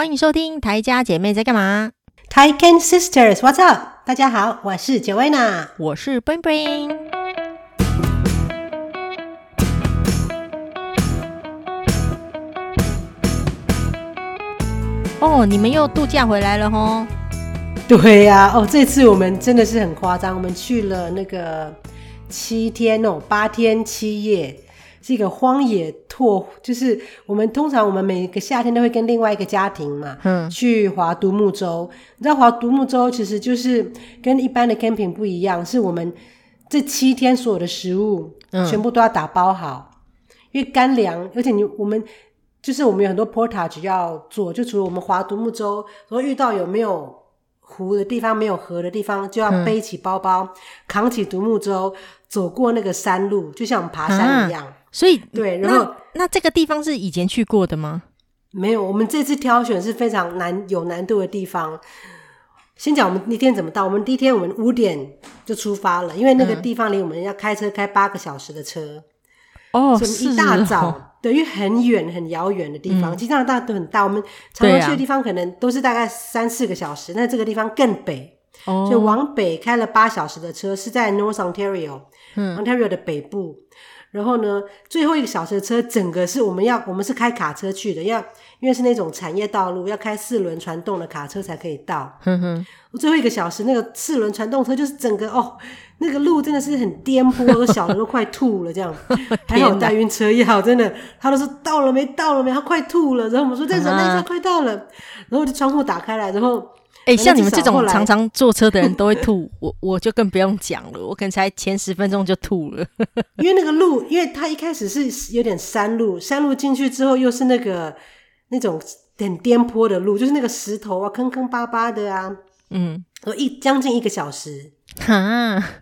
欢迎收听台家姐妹在干嘛？Taiken Sisters，What's up？大家好，我是 Joanna，我是 Bling Bling。哦，你们又度假回来了吼？对呀、啊，哦，这次我们真的是很夸张，我们去了那个七天哦，八天七夜。是一个荒野拓，就是我们通常我们每个夏天都会跟另外一个家庭嘛，嗯，去划独木舟。你知道划独木舟其实就是跟一般的 camping 不一样，是我们这七天所有的食物全部都要打包好，嗯、因为干粮，而且你我们就是我们有很多 portage 要做，就除了我们划独木舟，然后遇到有没有湖的地方、没有河的地方，就要背起包包，嗯、扛起独木舟，走过那个山路，就像我们爬山一样。啊所以对，然后那，那这个地方是以前去过的吗？没有，我们这次挑选是非常难有难度的地方。先讲我们那天怎么到，我们第一天我们五点就出发了，因为那个地方离我们要开车开八个小时的车。哦，所以一大早，哦、对，因为很远很遥远的地方，其实加拿大都很大，我们常常去的地方可能都是大概三四个小时，那、啊、这个地方更北，哦，就往北开了八小时的车，是在 North Ontario，嗯，Ontario 的北部。然后呢，最后一个小时的车，整个是我们要，我们是开卡车去的，要因为是那种产业道路，要开四轮传动的卡车才可以到。哼哼，最后一个小时，那个四轮传动车就是整个哦，那个路真的是很颠簸，我小的都快吐了这样。还好带晕车药，真的，他都说到了没，到了没，他快吐了。然后我们说再忍耐一下，快到了。然后就窗户打开来，然后。哎、欸，像你们这种常常 坐车的人都会吐，我我就更不用讲了，我可能才前十分钟就吐了。因为那个路，因为它一开始是有点山路，山路进去之后又是那个那种很颠簸的路，就是那个石头啊，坑坑巴巴的啊，嗯，然后一将近一个小时，哈，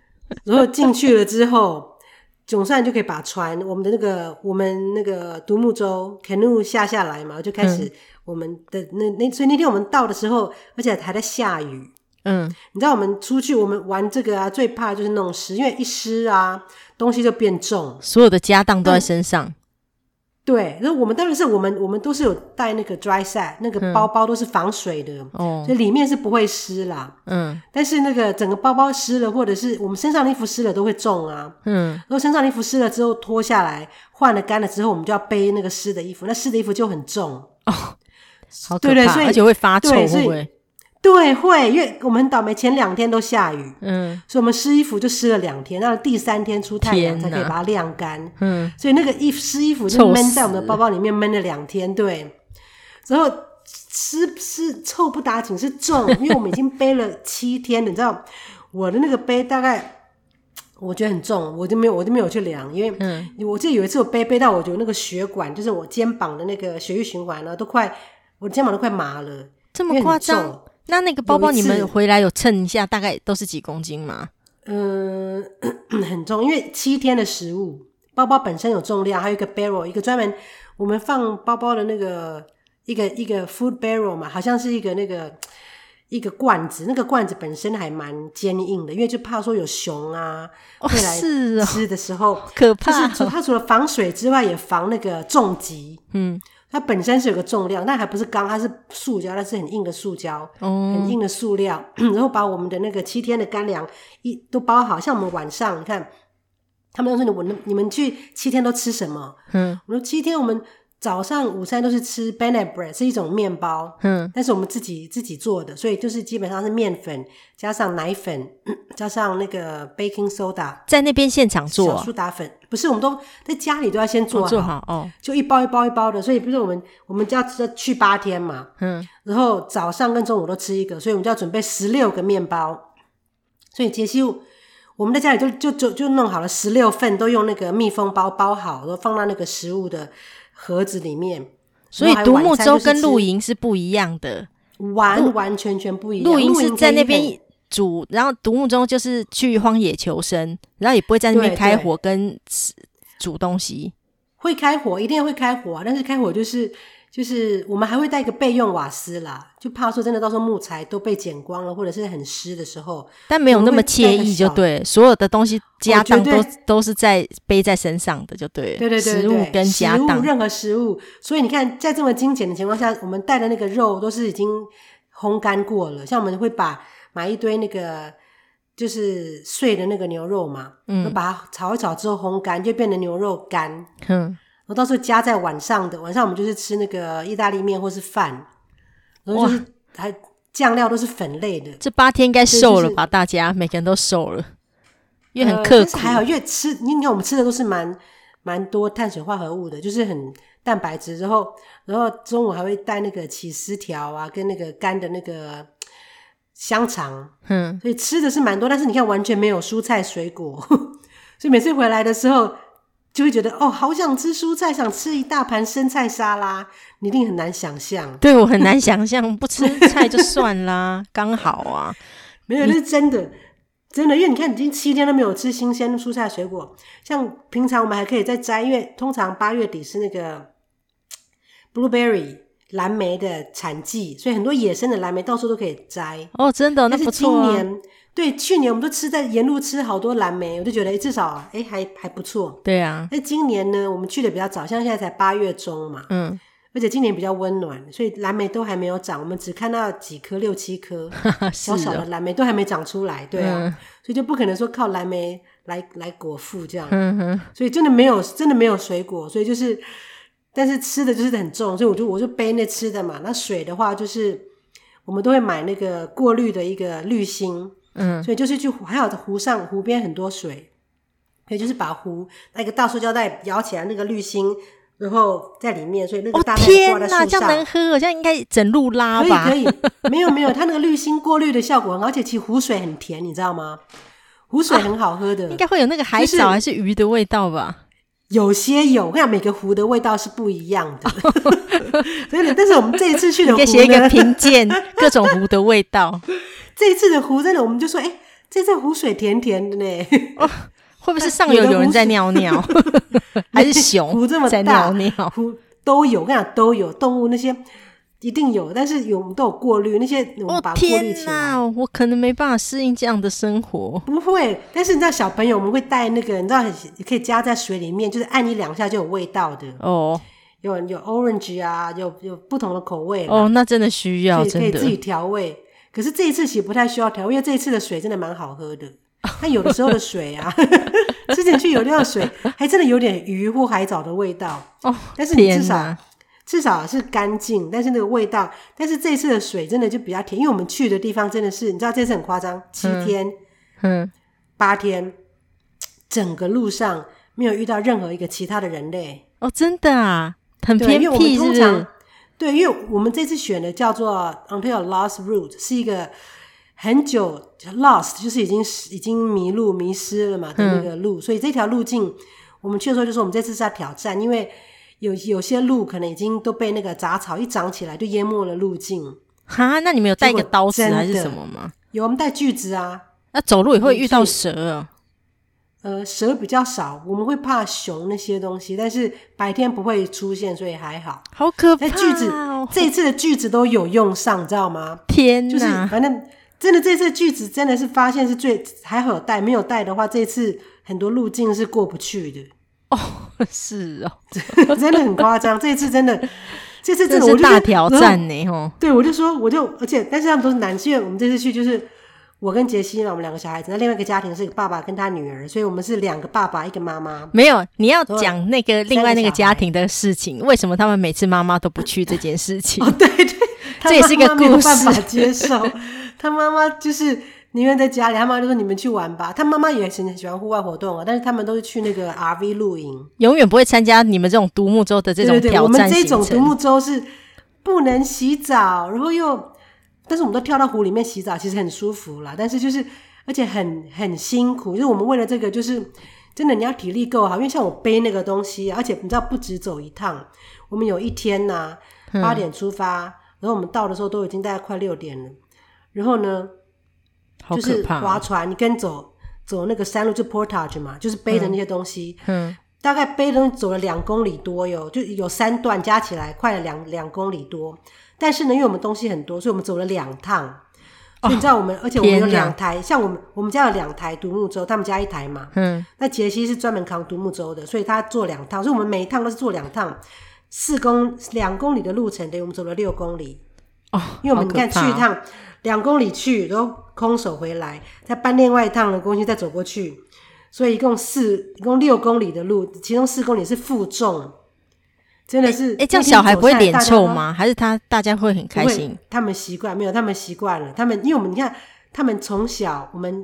然后进去了之后，总算就可以把船，我们的那个我们那个独木舟 canoe 下下来嘛，就开始。嗯我们的那那所以那天我们到的时候，而且还在下雨。嗯，你知道我们出去我们玩这个啊，最怕就是弄湿，因为一湿啊，东西就变重，所有的家当都在身上。对，那我们当然是我们我们都是有带那个 dry set，那个包包都是防水的，哦、嗯，所以里面是不会湿啦。嗯，但是那个整个包包湿了，或者是我们身上的衣服湿了，都会重啊。嗯，如果身上的衣服湿了之后脱下来，换了干了之后，我们就要背那个湿的衣服，那湿的衣服就很重哦。好可怕，对对，所以而且会发臭，会不会？对，会，因为我们很倒霉，前两天都下雨，嗯，所以我们湿衣服就湿了两天，然后第三天出太阳才可以把它晾干，嗯，所以那个衣湿衣服就闷在我们的包包里面闷了两天，对，然后湿湿臭不打紧是重，因为我们已经背了七天了，你知道我的那个背大概我觉得很重，我就没有我就没有去量，因为嗯，我记得有一次我背背到我觉得那个血管就是我肩膀的那个血液循环呢都快。我肩膀都快麻了，这么夸张？那那个包包你们回来有称一下，大概都是几公斤吗？嗯，很重，因为七天的食物，包包本身有重量，还有一个 barrel，一个专门我们放包包的那个一个一个 food barrel 嘛，好像是一个那个一个罐子，那个罐子本身还蛮坚硬的，因为就怕说有熊啊会来吃的时候，哦哦、可怕。就是它除了防水之外，也防那个重击。嗯。它本身是有个重量，但还不是钢，它是塑胶，它是很硬的塑胶，嗯、很硬的塑料。然后把我们的那个七天的干粮一都包好，像我们晚上你看，他们都说你我你们去七天都吃什么？嗯，我说七天我们。早上午餐都是吃 Bannock bread，是一种面包，嗯，但是我们自己自己做的，所以就是基本上是面粉加上奶粉，加上那个 baking soda，在那边现场做小苏打粉，不是，我们都在家里都要先做好，做好哦，就一包一包一包的，所以不是我们我们就要去八天嘛，嗯，然后早上跟中午都吃一个，所以我们就要准备十六个面包，所以杰西我们在家里就就就就弄好了十六份，都用那个密封包包好，然后放到那个食物的。盒子里面，所以独木舟跟露营是不一样的，完完全全不一样。露营是在那边煮，然后独木舟就是去荒野求生，然后也不会在那边开火跟煮东西。会开火，一定会开火啊！但是开火就是就是我们还会带一个备用瓦斯啦，就怕说真的到时候木材都被剪光了，或者是很湿的时候，但没有那么惬意，就对，所有的东西家当都都是在背在身上的，就对，对对对，食物跟家当，任何食物，所以你看，在这么精简的情况下，我们带的那个肉都是已经烘干过了，像我们会把买一堆那个就是碎的那个牛肉嘛，嗯，把它炒一炒之后烘干，就变成牛肉干，嗯。然后到时候加在晚上的晚上，我们就是吃那个意大利面或是饭，然后就是还酱料都是粉类的。这八天应该瘦了吧？大家每个人都瘦了，因为很刻苦。呃、还好，因为吃，你看我们吃的都是蛮蛮多碳水化合物的，就是很蛋白质。然后，然后中午还会带那个起司条啊，跟那个干的那个香肠。嗯，所以吃的是蛮多，但是你看完全没有蔬菜水果，所以每次回来的时候。就会觉得哦，好想吃蔬菜，想吃一大盘生菜沙拉，你一定很难想象。对，我很难想象，不吃菜就算啦，刚好啊。没有，那是真的，真的，因为你看，已经七天都没有吃新鲜的蔬菜水果。像平常我们还可以再摘，因为通常八月底是那个 blueberry 蓝莓的产季，所以很多野生的蓝莓到处都可以摘。哦，真的，那不错啊。但是今年对，去年我们都吃在沿路吃好多蓝莓，我就觉得至少哎还还不错。对啊，那今年呢，我们去的比较早，像现在才八月中嘛，嗯，而且今年比较温暖，所以蓝莓都还没有长，我们只看到几颗六七颗 小小的蓝莓都还没长出来，对啊，嗯、所以就不可能说靠蓝莓来来果腹这样，嗯哼，所以真的没有真的没有水果，所以就是，但是吃的就是很重，所以我就我就背那吃的嘛，那水的话就是我们都会买那个过滤的一个滤芯。嗯，所以就是去还有湖上湖边很多水，所以就是把湖那个大塑胶袋摇起来，那个滤芯，然后在里面，所以那个大袋挂在树上。哦天哪，这样能喝？好像应该整路拉吧？可以可以，没有没有，它那个滤芯过滤的效果很好，而且其实湖水很甜，你知道吗？湖水很好喝的，啊、应该会有那个海藻还是鱼的味道吧？有些有，我讲，每个湖的味道是不一样的。所以，但是我们这一次去的湖，可以写一个评鉴，各种湖的味道。这一次的湖真的，我们就说，哎、欸，这次湖水甜甜的呢。哦，会不会是上游有人在尿尿，还是熊湖这么大在尿尿？湖都有，我跟你讲都有动物那些一定有，但是有都有过滤那些，我们把它过滤起来。哦，我可能没办法适应这样的生活。不会，但是你知道小朋友我们会带那个，你知道可以加在水里面，就是按一两下就有味道的哦。有有 orange 啊，有有不同的口味哦，那真的需要，可以自己调味。可是这一次其实不太需要调味，因为这一次的水真的蛮好喝的。它有的时候的水啊，之前去有料水，还真的有点鱼或海藻的味道哦。但是你至少至少是干净，但是那个味道，但是这次的水真的就比较甜，因为我们去的地方真的是，你知道这次很夸张，七天，嗯，八天，整个路上没有遇到任何一个其他的人类。哦，真的啊，很偏僻，通常。对，因为我们这次选的叫做 Until Lost Route，是一个很久 lost，就是已经已经迷路、迷失了嘛的那个路，嗯、所以这条路径我们去的时候就说我们这次是要挑战，因为有有些路可能已经都被那个杂草一长起来就淹没了路径。哈，那你们有带一个刀子还是什么吗？有，我们带锯子啊。那走路也会遇到蛇啊。呃，蛇比较少，我们会怕熊那些东西，但是白天不会出现，所以还好。好可怕哦！锯子，这一次的锯子都有用上，你知道吗？天哪！就是反正真的这次锯子真的是发现是最还好有带，没有带的话，这次很多路径是过不去的。哦，是哦，真的很夸张。这一次真的，这次真的是大挑战呢！哦，对，我就说，我就而且，但是他们都是男性，我们这次去就是。我跟杰西嘛，我们两个小孩子。那另外一个家庭是爸爸跟他女儿，所以我们是两个爸爸一个妈妈。没有，你要讲那个另外那个家庭的事情，为什么他们每次妈妈都不去这件事情？哦，对对，这也是一个故事。没有办法接受，他妈妈就是宁愿在家里，他妈妈就说你们去玩吧。他妈妈也很喜欢户外活动啊，但是他们都是去那个 RV 露营，永远不会参加你们这种独木舟的这种挑战。对对对，我们这种独木舟是不能洗澡，然后又，但是我们都跳到湖里面洗澡，其实很舒服啦。但是就是。而且很很辛苦，就是我们为了这个，就是真的你要体力够好，因为像我背那个东西，而且你知道不止走一趟，我们有一天呐、啊，八点出发，嗯、然后我们到的时候都已经大概快六点了，然后呢，就是划船，你跟走走那个山路就 portage 嘛，就是背着那些东西，嗯，大概背东西走了两公里多哟，就有三段加起来快了两两公里多。但是呢，因为我们东西很多，所以我们走了两趟。所以你知道我们，哦、而且我们有两台，像我们我们家有两台独木舟，他们家一台嘛。嗯。那杰西是专门扛独木舟的，所以他坐两趟，所以我们每一趟都是坐两趟，四公两公里的路程，等于我们走了六公里。哦。因为我们你看去一趟两公里去，然后空手回来，再搬另外一趟的东西再走过去。所以一共四，一共六公里的路，其中四公里是负重，真的是。哎、欸欸，这样小孩不会脸臭吗？还是他大家会很开心？他们习惯没有？他们习惯了。他们因为我们你看，他们从小我们，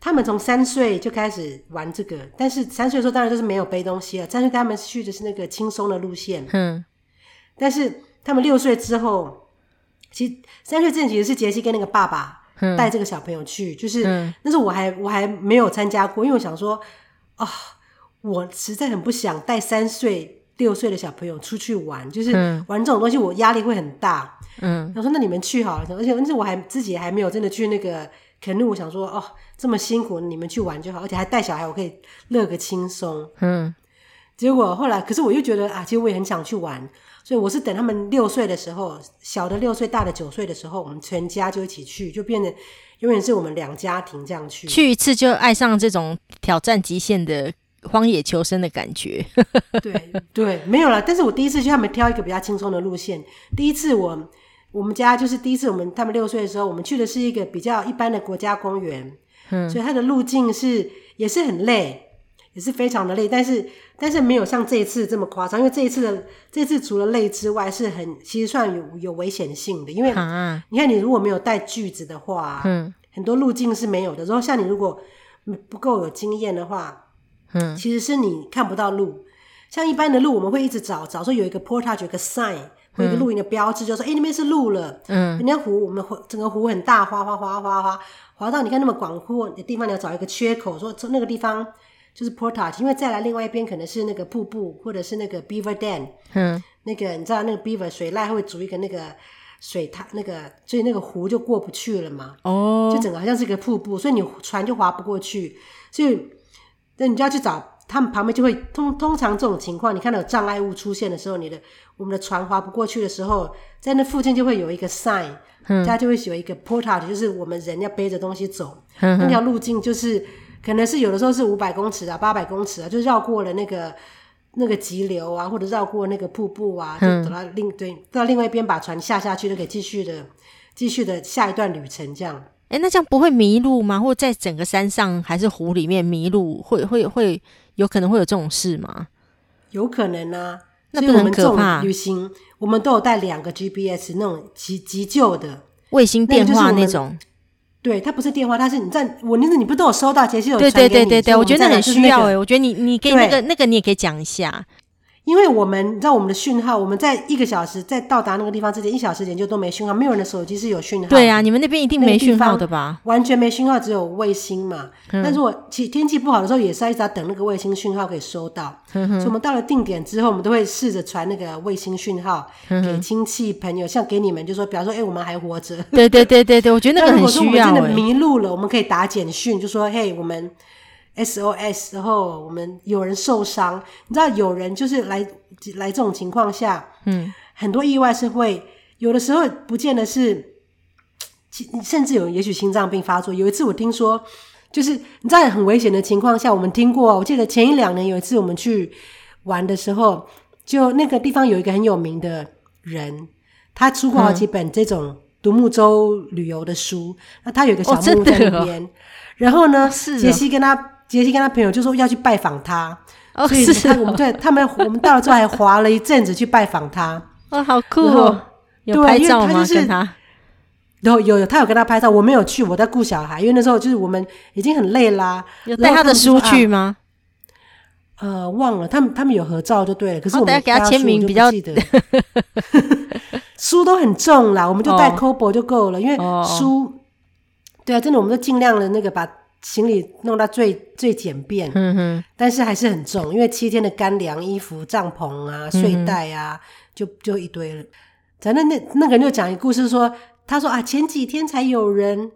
他们从三岁就开始玩这个，但是三岁的时候当然就是没有背东西了。三岁他们去的是那个轻松的路线，嗯。但是他们六岁之后，其实三岁之前其实是杰西跟那个爸爸。带这个小朋友去，就是，嗯、但是我还我还没有参加过，因为我想说，啊、哦，我实在很不想带三岁六岁的小朋友出去玩，就是玩这种东西，我压力会很大。嗯，他说那你们去好了，而且而且我还自己还没有真的去那个 canoe，我想说哦，这么辛苦，你们去玩就好，而且还带小孩，我可以乐个轻松。嗯，结果后来，可是我又觉得啊，其实我也很想去玩。所以我是等他们六岁的时候，小的六岁，大的九岁的时候，我们全家就一起去，就变得永远是我们两家庭这样去。去一次就爱上这种挑战极限的荒野求生的感觉。对对，没有了。但是我第一次去，他们挑一个比较轻松的路线。第一次我我们家就是第一次，我们他们六岁的时候，我们去的是一个比较一般的国家公园，嗯，所以它的路径是也是很累。也是非常的累，但是但是没有像这一次这么夸张，因为这一次的这次除了累之外，是很其实算有有危险性的，因为你看你如果没有带锯子的话，嗯，很多路径是没有的。然后像你如果不够有经验的话，嗯，其实是你看不到路。像一般的路，我们会一直找找说有一个 portage 有个 sign 有一个露营的标志，就说哎那边是路了，嗯，人家湖我们湖整个湖很大，滑滑滑滑滑滑到你看那么广阔的地方，你要找一个缺口，说从那个地方。就是 portage，因为再来另外一边可能是那个瀑布，或者是那个 beaver dam，嗯，那个你知道那个 beaver 水濑会筑一个那个水塔，那个所以那个湖就过不去了嘛，哦，就整个好像是一个瀑布，所以你船就划不过去，所以那你就要去找他们旁边就会通通常这种情况，你看到有障碍物出现的时候，你的我们的船划不过去的时候，在那附近就会有一个 sign，嗯，它就会有一个 portage，就是我们人要背着东西走，嗯，那条路径就是。可能是有的时候是五百公尺啊，八百公尺啊，就绕过了那个那个急流啊，或者绕过那个瀑布啊，就走到另对到另外一边把船下下去，就可以继续的继续的下一段旅程这样。哎、欸，那这样不会迷路吗？或在整个山上还是湖里面迷路，会会会有可能会有这种事吗？有可能啊，那不很可怕。旅行我们都有带两个 GPS 那种急急救的卫星电话那种。对，它不是电话，它是你在我那个，你不都有收到？杰西有传给你。对对对对对，我觉得那很需要诶，我觉得你你可以那个那个你也可以讲一下。因为我们你知道我们的讯号，我们在一个小时在到达那个地方之前，一小时前就都没讯号，没有人的手机是有讯号。对啊，你们那边一定没讯号的吧？完全没讯号，只有卫星嘛。嗯、但如果其天气不好的时候，也是要一直等那个卫星讯号可以收到。嗯、所以我们到了定点之后，我们都会试着传那个卫星讯号、嗯、给亲戚朋友，像给你们就说，比方说，哎、欸，我们还活着。对对对对对，我觉得那个很需要。如果说我们真的迷路了，我们可以打简讯，就说，嘿，我们。SOS，然后我们有人受伤，你知道有人就是来来这种情况下，嗯，很多意外是会有的时候不见得是，甚至有也许心脏病发作。有一次我听说，就是你在很危险的情况下，我们听过，我记得前一两年有一次我们去玩的时候，就那个地方有一个很有名的人，他出过好几本这种独木舟旅游的书，那、嗯、他有个小木屋在那边，然后呢，杰西跟他。杰西跟他朋友就说要去拜访他，哦、所以他我们对他们我们到了之后还滑了一阵子去拜访他。哦，好酷哦！有拍照吗？跟他？然后有有他有跟他拍照，我没有去，我在顾小孩，因为那时候就是我们已经很累啦。有带他的书去吗？呃，忘了，他们他们有合照就对了。可是我们等下给他签名比较记得。书都很重啦，我们就带 c o b o 就够了，因为书，对啊，真的，我们都尽量的那个把。行李弄到最最简便，嗯哼，但是还是很重，因为七天的干粮、衣服、帐篷啊、睡袋啊，嗯、就就一堆了。反正那那个人就讲一个故事说，他说啊，前几天才有人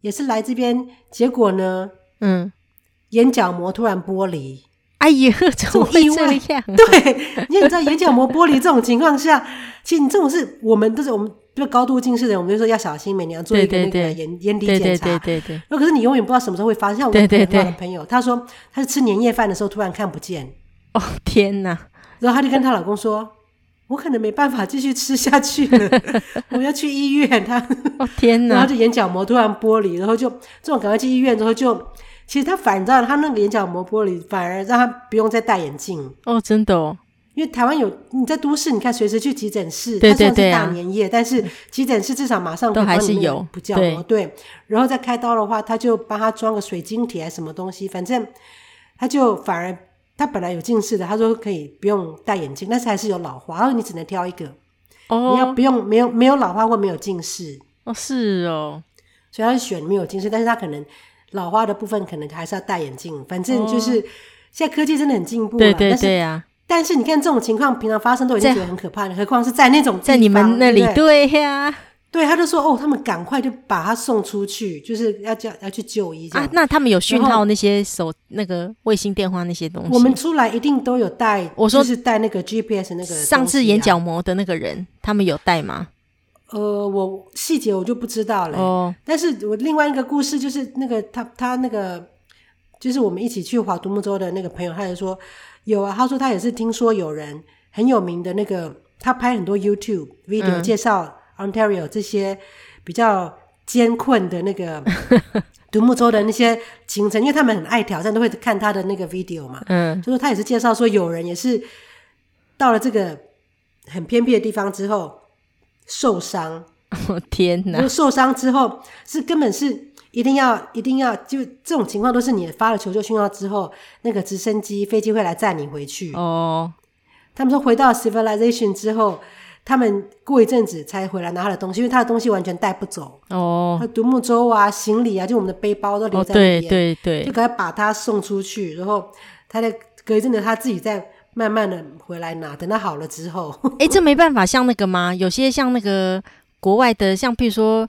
也是来这边，结果呢，嗯，眼角膜突然剥离，哎呀，怎么会这样？对，因为你知道眼角膜剥离这种情况下，其实你这种是我们都是我们比如高度近视的人，我们就说要小心，每年要做一个那个眼眼底检查。对对对对。那可是你永远不知道什么时候会发生。像我的朋友，朋友他说他是吃年夜饭的时候突然看不见。哦天哪！然后他就跟他老公说：“我可能没办法继续吃下去了，我要去医院。”他哦天哪！然后就眼角膜突然剥离，然后就这种赶快去医院之后就。其实他反正他那个眼角膜剥离，反而让他不用再戴眼镜哦，真的哦。因为台湾有你在都市，你看随时去急诊室，对对对、啊，大年夜，但是急诊室至少马上都还是有不叫对，对，然后再开刀的话，他就帮他装个水晶体还是什么东西，反正他就反而他本来有近视的，他说可以不用戴眼镜，但是还是有老花，然后你只能挑一个哦，你要不用没有没有老花或没有近视哦，是哦，所以他选没有近视，但是他可能。老花的部分可能还是要戴眼镜，反正就是现在科技真的很进步了。对对对啊！但是你看这种情况平常发生都已经觉得很可怕了，何况是在那种在你们那里？对呀，对，他就说哦，他们赶快就把他送出去，就是要叫要去就医啊。那他们有讯号那些手那个卫星电话那些东西？我们出来一定都有带，我说是带那个 GPS 那个。上次眼角膜的那个人，他们有带吗？呃，我细节我就不知道了。哦，但是我另外一个故事就是那个他他那个就是我们一起去划独木舟的那个朋友，他就说有啊，他说他也是听说有人很有名的那个，他拍很多 YouTube video 介绍 Ontario 这些比较艰困的那个 独木舟的那些行程，因为他们很爱挑战，都会看他的那个 video 嘛。嗯，就说他也是介绍说有人也是到了这个很偏僻的地方之后。受伤，哦天哪！受伤之后是根本是一定要一定要，就这种情况都是你发了求救讯号之后，那个直升机、飞机会来载你回去。哦，他们说回到 civilization 之后，他们过一阵子才回来拿他的东西，因为他的东西完全带不走。哦，他独木舟啊、行李啊，就我们的背包都留在。对对对，就赶快把他送出去，然后他在隔一阵子他自己再。慢慢的回来拿，等他好了之后，哎、欸，这没办法，像那个吗？有些像那个国外的，像比如说，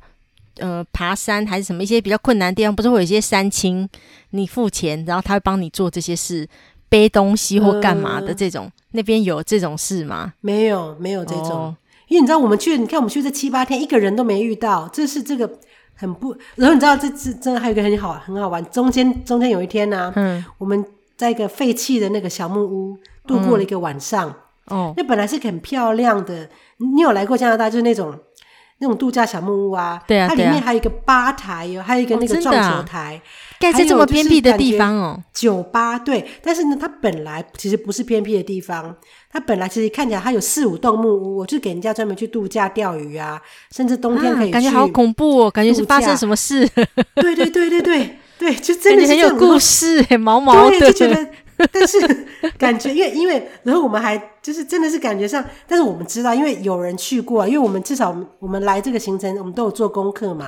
呃，爬山还是什么一些比较困难的地方，不是会有一些山青，你付钱，然后他会帮你做这些事，背东西或干嘛的这种，呃、那边有这种事吗？没有，没有这种，哦、因为你知道我们去，你看我们去这七八天，一个人都没遇到，这是这个很不，然后你知道这次真的还有一个很好很好玩，中间中间有一天呢、啊，嗯，我们在一个废弃的那个小木屋。度过了一个晚上，嗯、哦，那本来是很漂亮的。你有来过加拿大，就是那种那种度假小木屋啊？对啊，它里面还有一个吧台哟，还有一个那个撞球台，盖在、这么偏僻的地方哦。酒吧对，但是呢，它本来其实不是偏僻的地方，它本来其实看起来它有四五栋木屋，就是给人家专门去度假、钓鱼啊，甚至冬天可以去、啊。感觉好恐怖哦，感觉是发生什么事？对对对对对对，就真的是很有故事，毛毛的，就觉得。但是感觉，因为因为，然后我们还就是真的是感觉上，但是我们知道，因为有人去过，因为我们至少我们我们来这个行程，我们都有做功课嘛，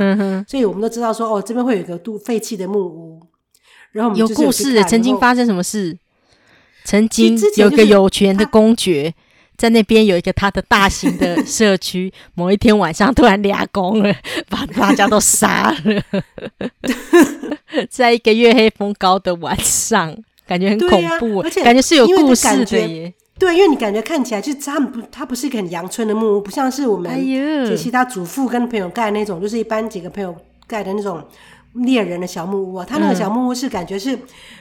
所以我们都知道说，哦，这边会有一个都废弃的木屋，然后我们有故事，曾经发生什么事？曾经有个有权的公爵在那边有一个他的大型的 社区，某一天晚上突然俩攻了，把大家都杀了，在一个月黑风高的晚上。感觉很恐怖，啊，而且感觉是有故事的耶。对，因为你感觉看起来就是他们不，它不是一个很阳春的木屋，不像是我们杰西他祖父跟朋友盖那种，就是一般几个朋友盖的那种猎人的小木屋啊。他那个小木屋是感觉是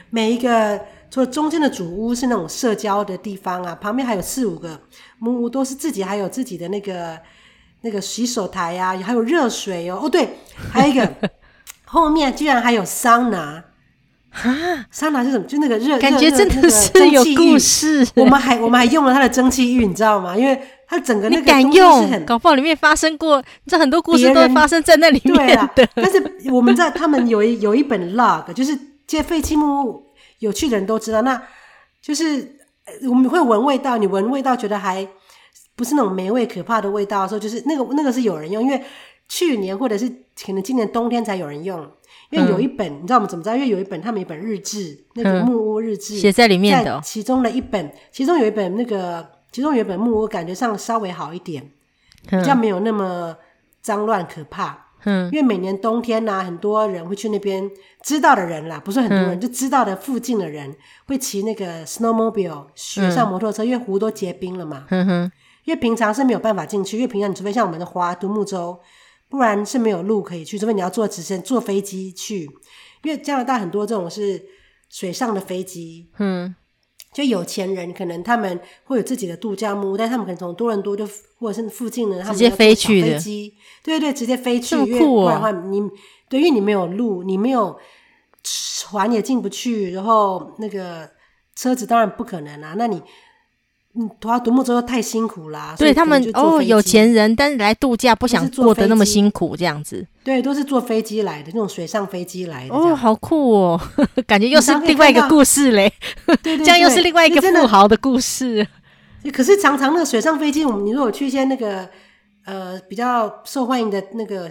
每一个，除了中间的主屋是那种社交的地方啊，旁边还有四五个木屋，都是自己还有自己的那个那个洗手台呀，啊，还有热水哦。哦，对，还有一个后面居然还有桑拿。啊，桑拿是什么？就那个热，感觉真的是有故事。我们还我们还用了它的蒸汽浴，你知道吗？因为它整个那个敢用，搞不好里面发生过，你知道很多故事都发生在那里面的。但是我们在他们有一有一本 log，就是这些废弃木屋，有趣的人都知道。那就是我们会闻味道，你闻味道觉得还不是那种霉味可怕的味道的时候，就是那个那个是有人用，因为去年或者是可能今年冬天才有人用。因为有一本，嗯、你知道我们怎么知道？因为有一本，他们一本日志，那个木屋日志写在里面的，其中的一本，其中有一本那个，其中有一本木屋，感觉上稍微好一点，嗯、比较没有那么脏乱可怕。嗯，因为每年冬天呢、啊，很多人会去那边，知道的人啦，不是很多人，嗯、就知道的附近的人会骑那个 snowmobile 雪上摩托车，嗯、因为湖都结冰了嘛。嗯哼，因为平常是没有办法进去，因为平常你除非像我们的划独木舟，不然是没有路可以去，除非你要坐直升坐飞机去。因为加拿大很多这种是水上的飞机，嗯。就有钱人可能他们会有自己的度假木屋，但他们可能从多伦多就或者是附近的，他们直接飞去的，对对对，直接飞去。因为不然的话，你对，因为你没有路，你没有船也进不去，然后那个车子当然不可能啊。那你。嗯，划独木舟太辛苦啦。对他们哦，有钱人，但是来度假不想过得那么辛苦，这样子。对，都是坐飞机来的，那种水上飞机来的。哦，好酷哦，感觉又是另外一个故事嘞。对对对，这样又是另外一个富豪的故事。可是常常那个水上飞机，我们你如果去一些那个呃比较受欢迎的那个。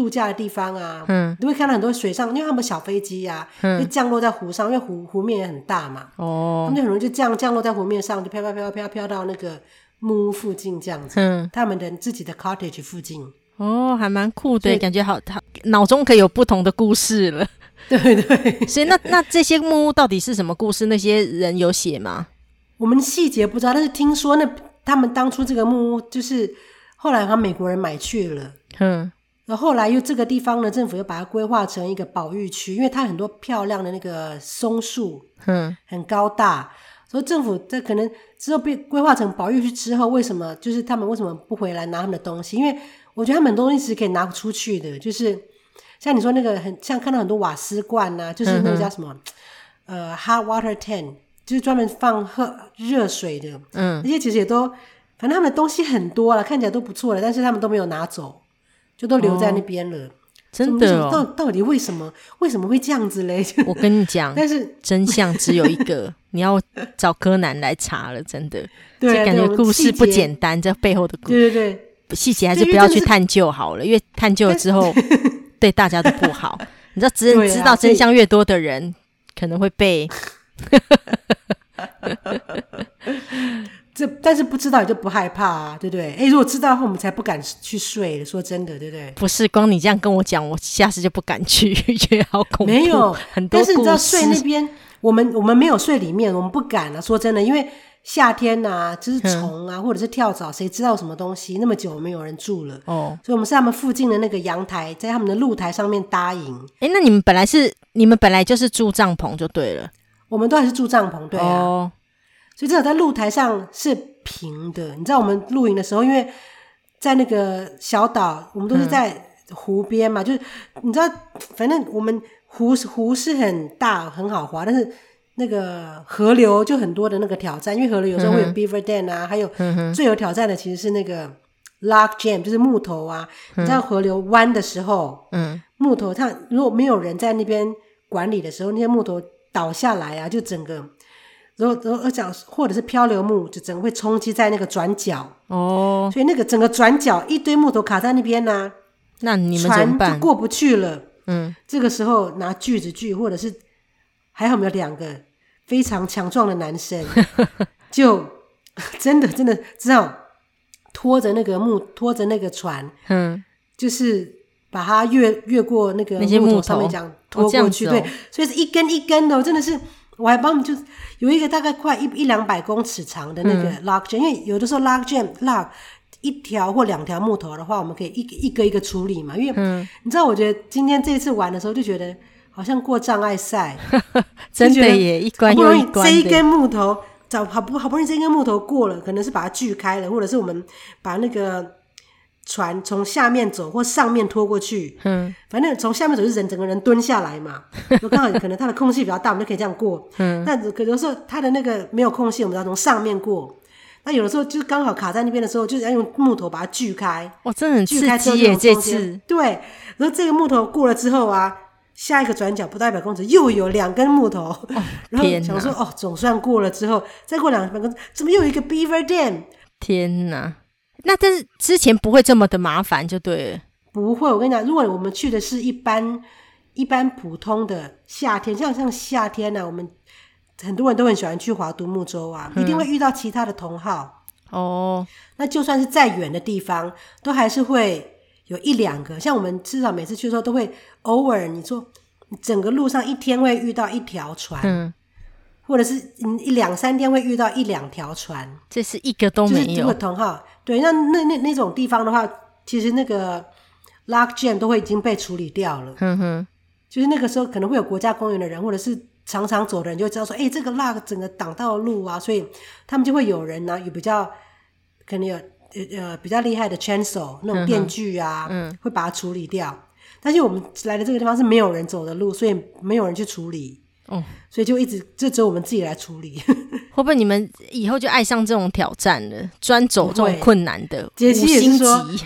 度假的地方啊，嗯，你会看到很多水上，因为他们小飞机呀、啊，嗯，就降落在湖上，因为湖湖面也很大嘛，哦，他们就很容易就降降落在湖面上，就飘飘飘飘飘到那个木屋附近这样子，嗯，他们的自己的 cottage 附近，哦，还蛮酷的，感觉好，他脑中可以有不同的故事了，对对，所以那那这些木屋到底是什么故事？那些人有写吗？我们细节不知道，但是听说那他们当初这个木屋就是后来好像美国人买去了，嗯。然后后来又这个地方呢，政府又把它规划成一个保育区，因为它很多漂亮的那个松树，嗯，很高大，所以政府在可能之后被规划成保育区之后，为什么就是他们为什么不回来拿他们的东西？因为我觉得他们很多东西是可以拿出去的，就是像你说那个很像看到很多瓦斯罐呐、啊，就是那个叫什么、嗯、呃 hot water tank，就是专门放喝热水的，嗯，那些其实也都反正他们的东西很多了，看起来都不错了，但是他们都没有拿走。就都留在那边了，哦、真的、哦？到到底为什么？为什么会这样子嘞？我跟你讲，但是真相只有一个，你要找柯南来查了，真的。对，就感觉故事不简单，这背后的故事，对对对，细节还是不要去探究好了，因为探究了之后 对大家都不好。你知道，只知道真相越多的人，可能会被。这但是不知道你就不害怕啊，对不对？哎，如果知道的话，我们才不敢去睡。说真的，对不对？不是，光你这样跟我讲，我下次就不敢去，觉得好恐怖。没有很多，但是你知道睡那边，我们我们没有睡里面，我们不敢啊。说真的，因为夏天呐、啊，就是虫啊，嗯、或者是跳蚤，谁知道什么东西？那么久没有人住了哦，所以我们是他们附近的那个阳台，在他们的露台上面搭营。哎，那你们本来是你们本来就是住帐篷就对了，我们都还是住帐篷，对啊。哦所以至少在露台上是平的。你知道我们露营的时候，因为在那个小岛，我们都是在湖边嘛，嗯、就是你知道，反正我们湖湖是很大，很好滑，但是那个河流就很多的那个挑战，因为河流有时候会有 beaver dam 啊，嗯、还有最有挑战的其实是那个 lock jam，就是木头啊。嗯、你知道河流弯的时候，嗯，木头它如果没有人在那边管理的时候，那些木头倒下来啊，就整个。然后，然后而讲，或者是漂流木，就整个会冲击在那个转角哦，所以那个整个转角一堆木头卡在那边呢、啊，那你们怎么办？就过不去了。嗯，这个时候拿锯子锯，或者是还好我们有两个非常强壮的男生，就 真的真的只好拖着那个木，拖着那个船，嗯，就是把它越越过那个木头上面这样拖过去，哦哦、对，所以是一根一根的，真的是。我还帮我们就有一个大概快一一两百公尺长的那个 log jam，、嗯、因为有的时候 log jam log 一条或两条木头的话，我们可以一个一个一个处理嘛。因为、嗯、你知道，我觉得今天这一次玩的时候，就觉得好像过障碍赛，真的耶，一关又一关。这一根木头找好不好不容易这一根木头过了，可能是把它锯开了，或者是我们把那个。船从下面走或上面拖过去，嗯，反正从下面走是人整个人蹲下来嘛。就刚好可能它的空隙比较大，我们就可以这样过。嗯，但可有时候它的那个没有空隙，我们要从上面过。那有的时候就刚好卡在那边的时候，就是要用木头把它锯开。哇，真的很刺激耶！这次对，然后这个木头过了之后啊，下一个转角不到一百公尺又有两根木头，哦、然后想说哦，总算过了之后，再过两百公尺，怎么又有一个 Beaver Dam？天哪！那但是之前不会这么的麻烦，就对了。不会，我跟你讲，如果我们去的是一般一般普通的夏天，像像夏天呢、啊，我们很多人都很喜欢去划独木舟啊，嗯、一定会遇到其他的同好。哦，那就算是再远的地方，都还是会有一两个，像我们至少每次去的时候都会偶尔，你说整个路上一天会遇到一条船，嗯，或者是一两三天会遇到一两条船，这是一个都没有。同号，对，那那那那种地方的话，其实那个 lock jam 都会已经被处理掉了。嗯哼，就是那个时候可能会有国家公园的人，或者是常常走的人就会知道说，哎、欸，这个 lock 整个挡到路啊，所以他们就会有人呢、啊，有比较可能有。呃呃，比较厉害的 chainsaw 那种电锯啊，嗯，嗯，会把它处理掉。但是我们来的这个地方是没有人走的路，所以没有人去处理。哦，所以就一直就只有我们自己来处理。会不会你们以后就爱上这种挑战了？专走这种困难的五星级？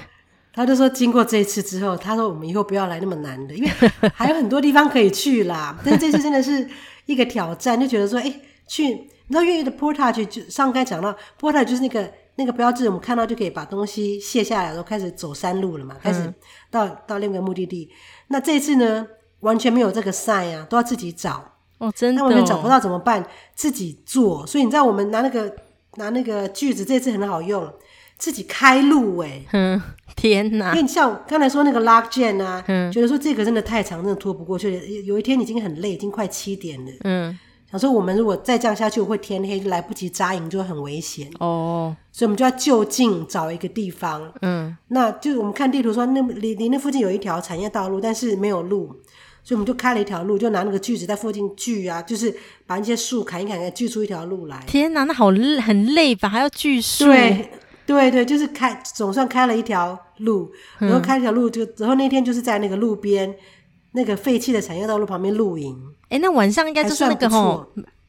他就说，经过这一次之后，他说我们以后不要来那么难的，因为还有很多地方可以去啦。但是这次真的是一个挑战，就觉得说，哎、欸，去，你知道越狱的 portage 就上刚才讲到 portage 就是那个。那个标志，我们看到就可以把东西卸下来，然后开始走山路了嘛，开始到到另一个目的地。那这次呢，完全没有这个 sign 啊，都要自己找。哦，真的、哦，那我们找不到怎么办？自己做。所以你知道，我们拿那个拿那个锯子，这次很好用，自己开路哎、欸。嗯，天哪！因为你像刚才说那个 log jam 啊，嗯，觉得说这个真的太长，真的拖不过去。有一天已经很累，已经快七点了。嗯。想说我们如果再这样下去，会天黑，就来不及扎营，就会很危险哦。所以我们就要就近找一个地方。嗯，那就是我们看地图说，那离离那附近有一条产业道路，但是没有路，所以我们就开了一条路，就拿那个锯子在附近锯啊，就是把那些树砍一砍，给锯出一条路来。天哪，那好累，很累吧？还要锯树？对对对，就是开，总算开了一条路，然后开一条路就，然后那天就是在那个路边。那个废弃的产业道路旁边露营，哎、欸，那晚上应该就是那个吼，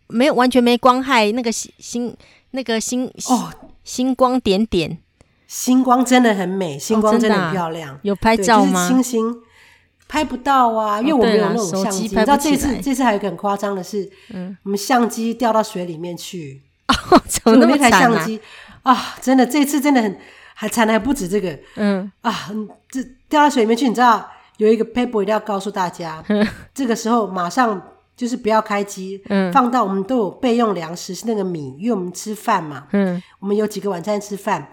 没有完全没光害，那个星那个星哦，星光点点，星光真的很美，星光真的很漂亮。哦啊、有拍照吗？就是、星星拍不到啊，因为我没有那种相机。哦、你知道这次这次还有一个很夸张的是，嗯，我们相机掉到水里面去，哦，怎么那么惨、啊、台相机啊，真的这次真的很还惨的还不止这个，嗯。啊，这掉到水里面去，你知道？有一个 paper 一定要告诉大家，这个时候马上就是不要开机，嗯，放到我们都有备用粮食是那个米，因为我们吃饭嘛，嗯，我们有几个晚餐吃饭，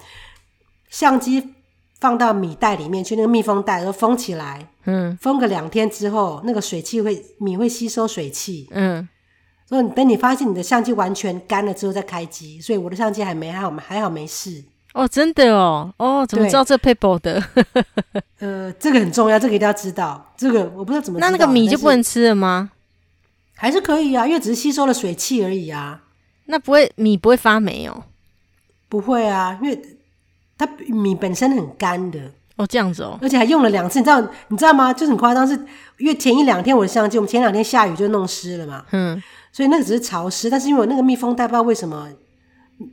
相机放到米袋里面去，那个密封袋然后封起来，嗯，封个两天之后，那个水汽会米会吸收水汽，嗯，所以等你发现你的相机完全干了之后再开机，所以我的相机还没还好还好没事。哦，真的哦，哦，怎么知道这 paper 的？呃，这个很重要，这个一定要知道。这个我不知道怎么知道。那那个米就不能吃了吗？还是可以啊，因为只是吸收了水汽而已啊。那不会米不会发霉哦？不会啊，因为它米本身很干的。哦，这样子哦，而且还用了两次，你知道你知道吗？就是很夸张，是因为前一两天我的相机，我们前两天下雨就弄湿了嘛。嗯，所以那个只是潮湿，但是因为我那个密封袋不知道为什么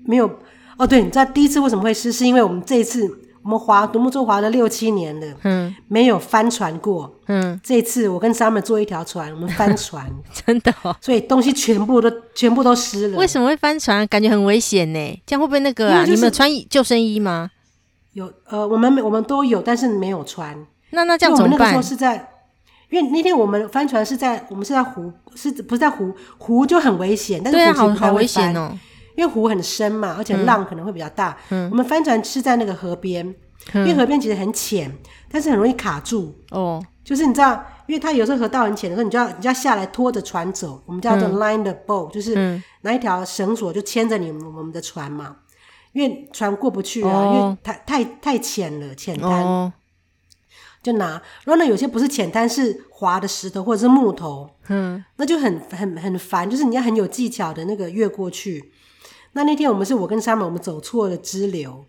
没有。哦，对，你知道第一次为什么会湿？是因为我们这一次我们划独木舟划了六七年了，嗯，没有翻船过，嗯，这一次我跟 Summer 坐一条船，我们翻船，真的哦，所以东西全部都全部都湿了。为什么会翻船？感觉很危险呢，这样会不会那个啊？就是、你们有穿救生衣吗？有，呃，我们我们都有，但是没有穿。那那这样怎么办？我们那个时候是在，因为那天我们帆船是在我们是在湖，是不是在湖？湖就很危险，但是不好好危险哦。因为湖很深嘛，而且浪可能会比较大。嗯，我们帆船是在那个河边，嗯，因为河边其实很浅，但是很容易卡住。哦，就是你知道，因为它有时候河道很浅的时候，你就要你就要下来拖着船走。我们叫做 line the boat，嗯，就是拿一条绳索就牵着你们我们的船嘛，因为船过不去啊，哦，因为太太太浅了，浅滩，哦，就拿。然后呢，有些不是浅滩，是滑的石头或者是木头，嗯，那就很很很烦，就是你要很有技巧的那个越过去。那那天我们是我跟 Summer，我们走错了支流。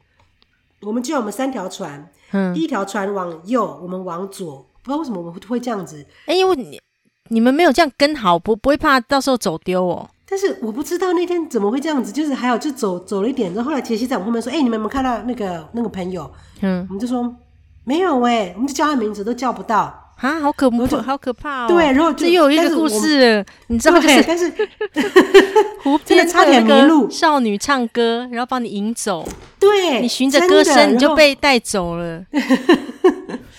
我们就我们三条船，嗯，第一条船往右，我们往左，不知道为什么我们会这样子。哎、欸，因为你你们没有这样跟好，不不会怕到时候走丢哦。但是我不知道那天怎么会这样子，就是还好就走走了一点，然后后来杰西在我后面说：“哎、欸，你们有没有看到那个那个朋友？”嗯，我们就说没有哎、欸，我们就叫他名字都叫不到。啊，好可怕，好可怕哦！对，然后这又有一个故事，你知道吗？但是湖边 差点迷路，少女唱歌，然后把你引走。对，你循着歌声，你就被带走了。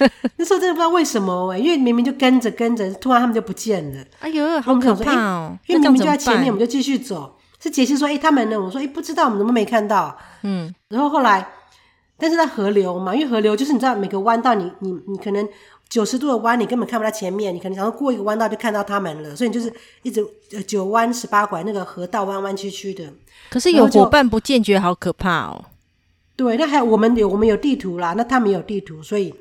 那时候真的不知道为什么哎，因为明明就跟着跟着，突然他们就不见了。哎呦，好可怕哦！因为明明就在前面，我们就继续走。是杰西说：“哎，他们呢？”我说：“哎，不知道，我们怎么没看到？”嗯，然后后来。但是在河流嘛，因为河流就是你知道每个弯道你，你你你可能九十度的弯，你根本看不到前面，你可能想要过一个弯道就看到他们了，所以你就是一直九弯十八拐那个河道弯弯曲曲的。可是有伙伴不见，觉好可怕哦。对，那还有我们有我们有地图啦，那他们有地图，所以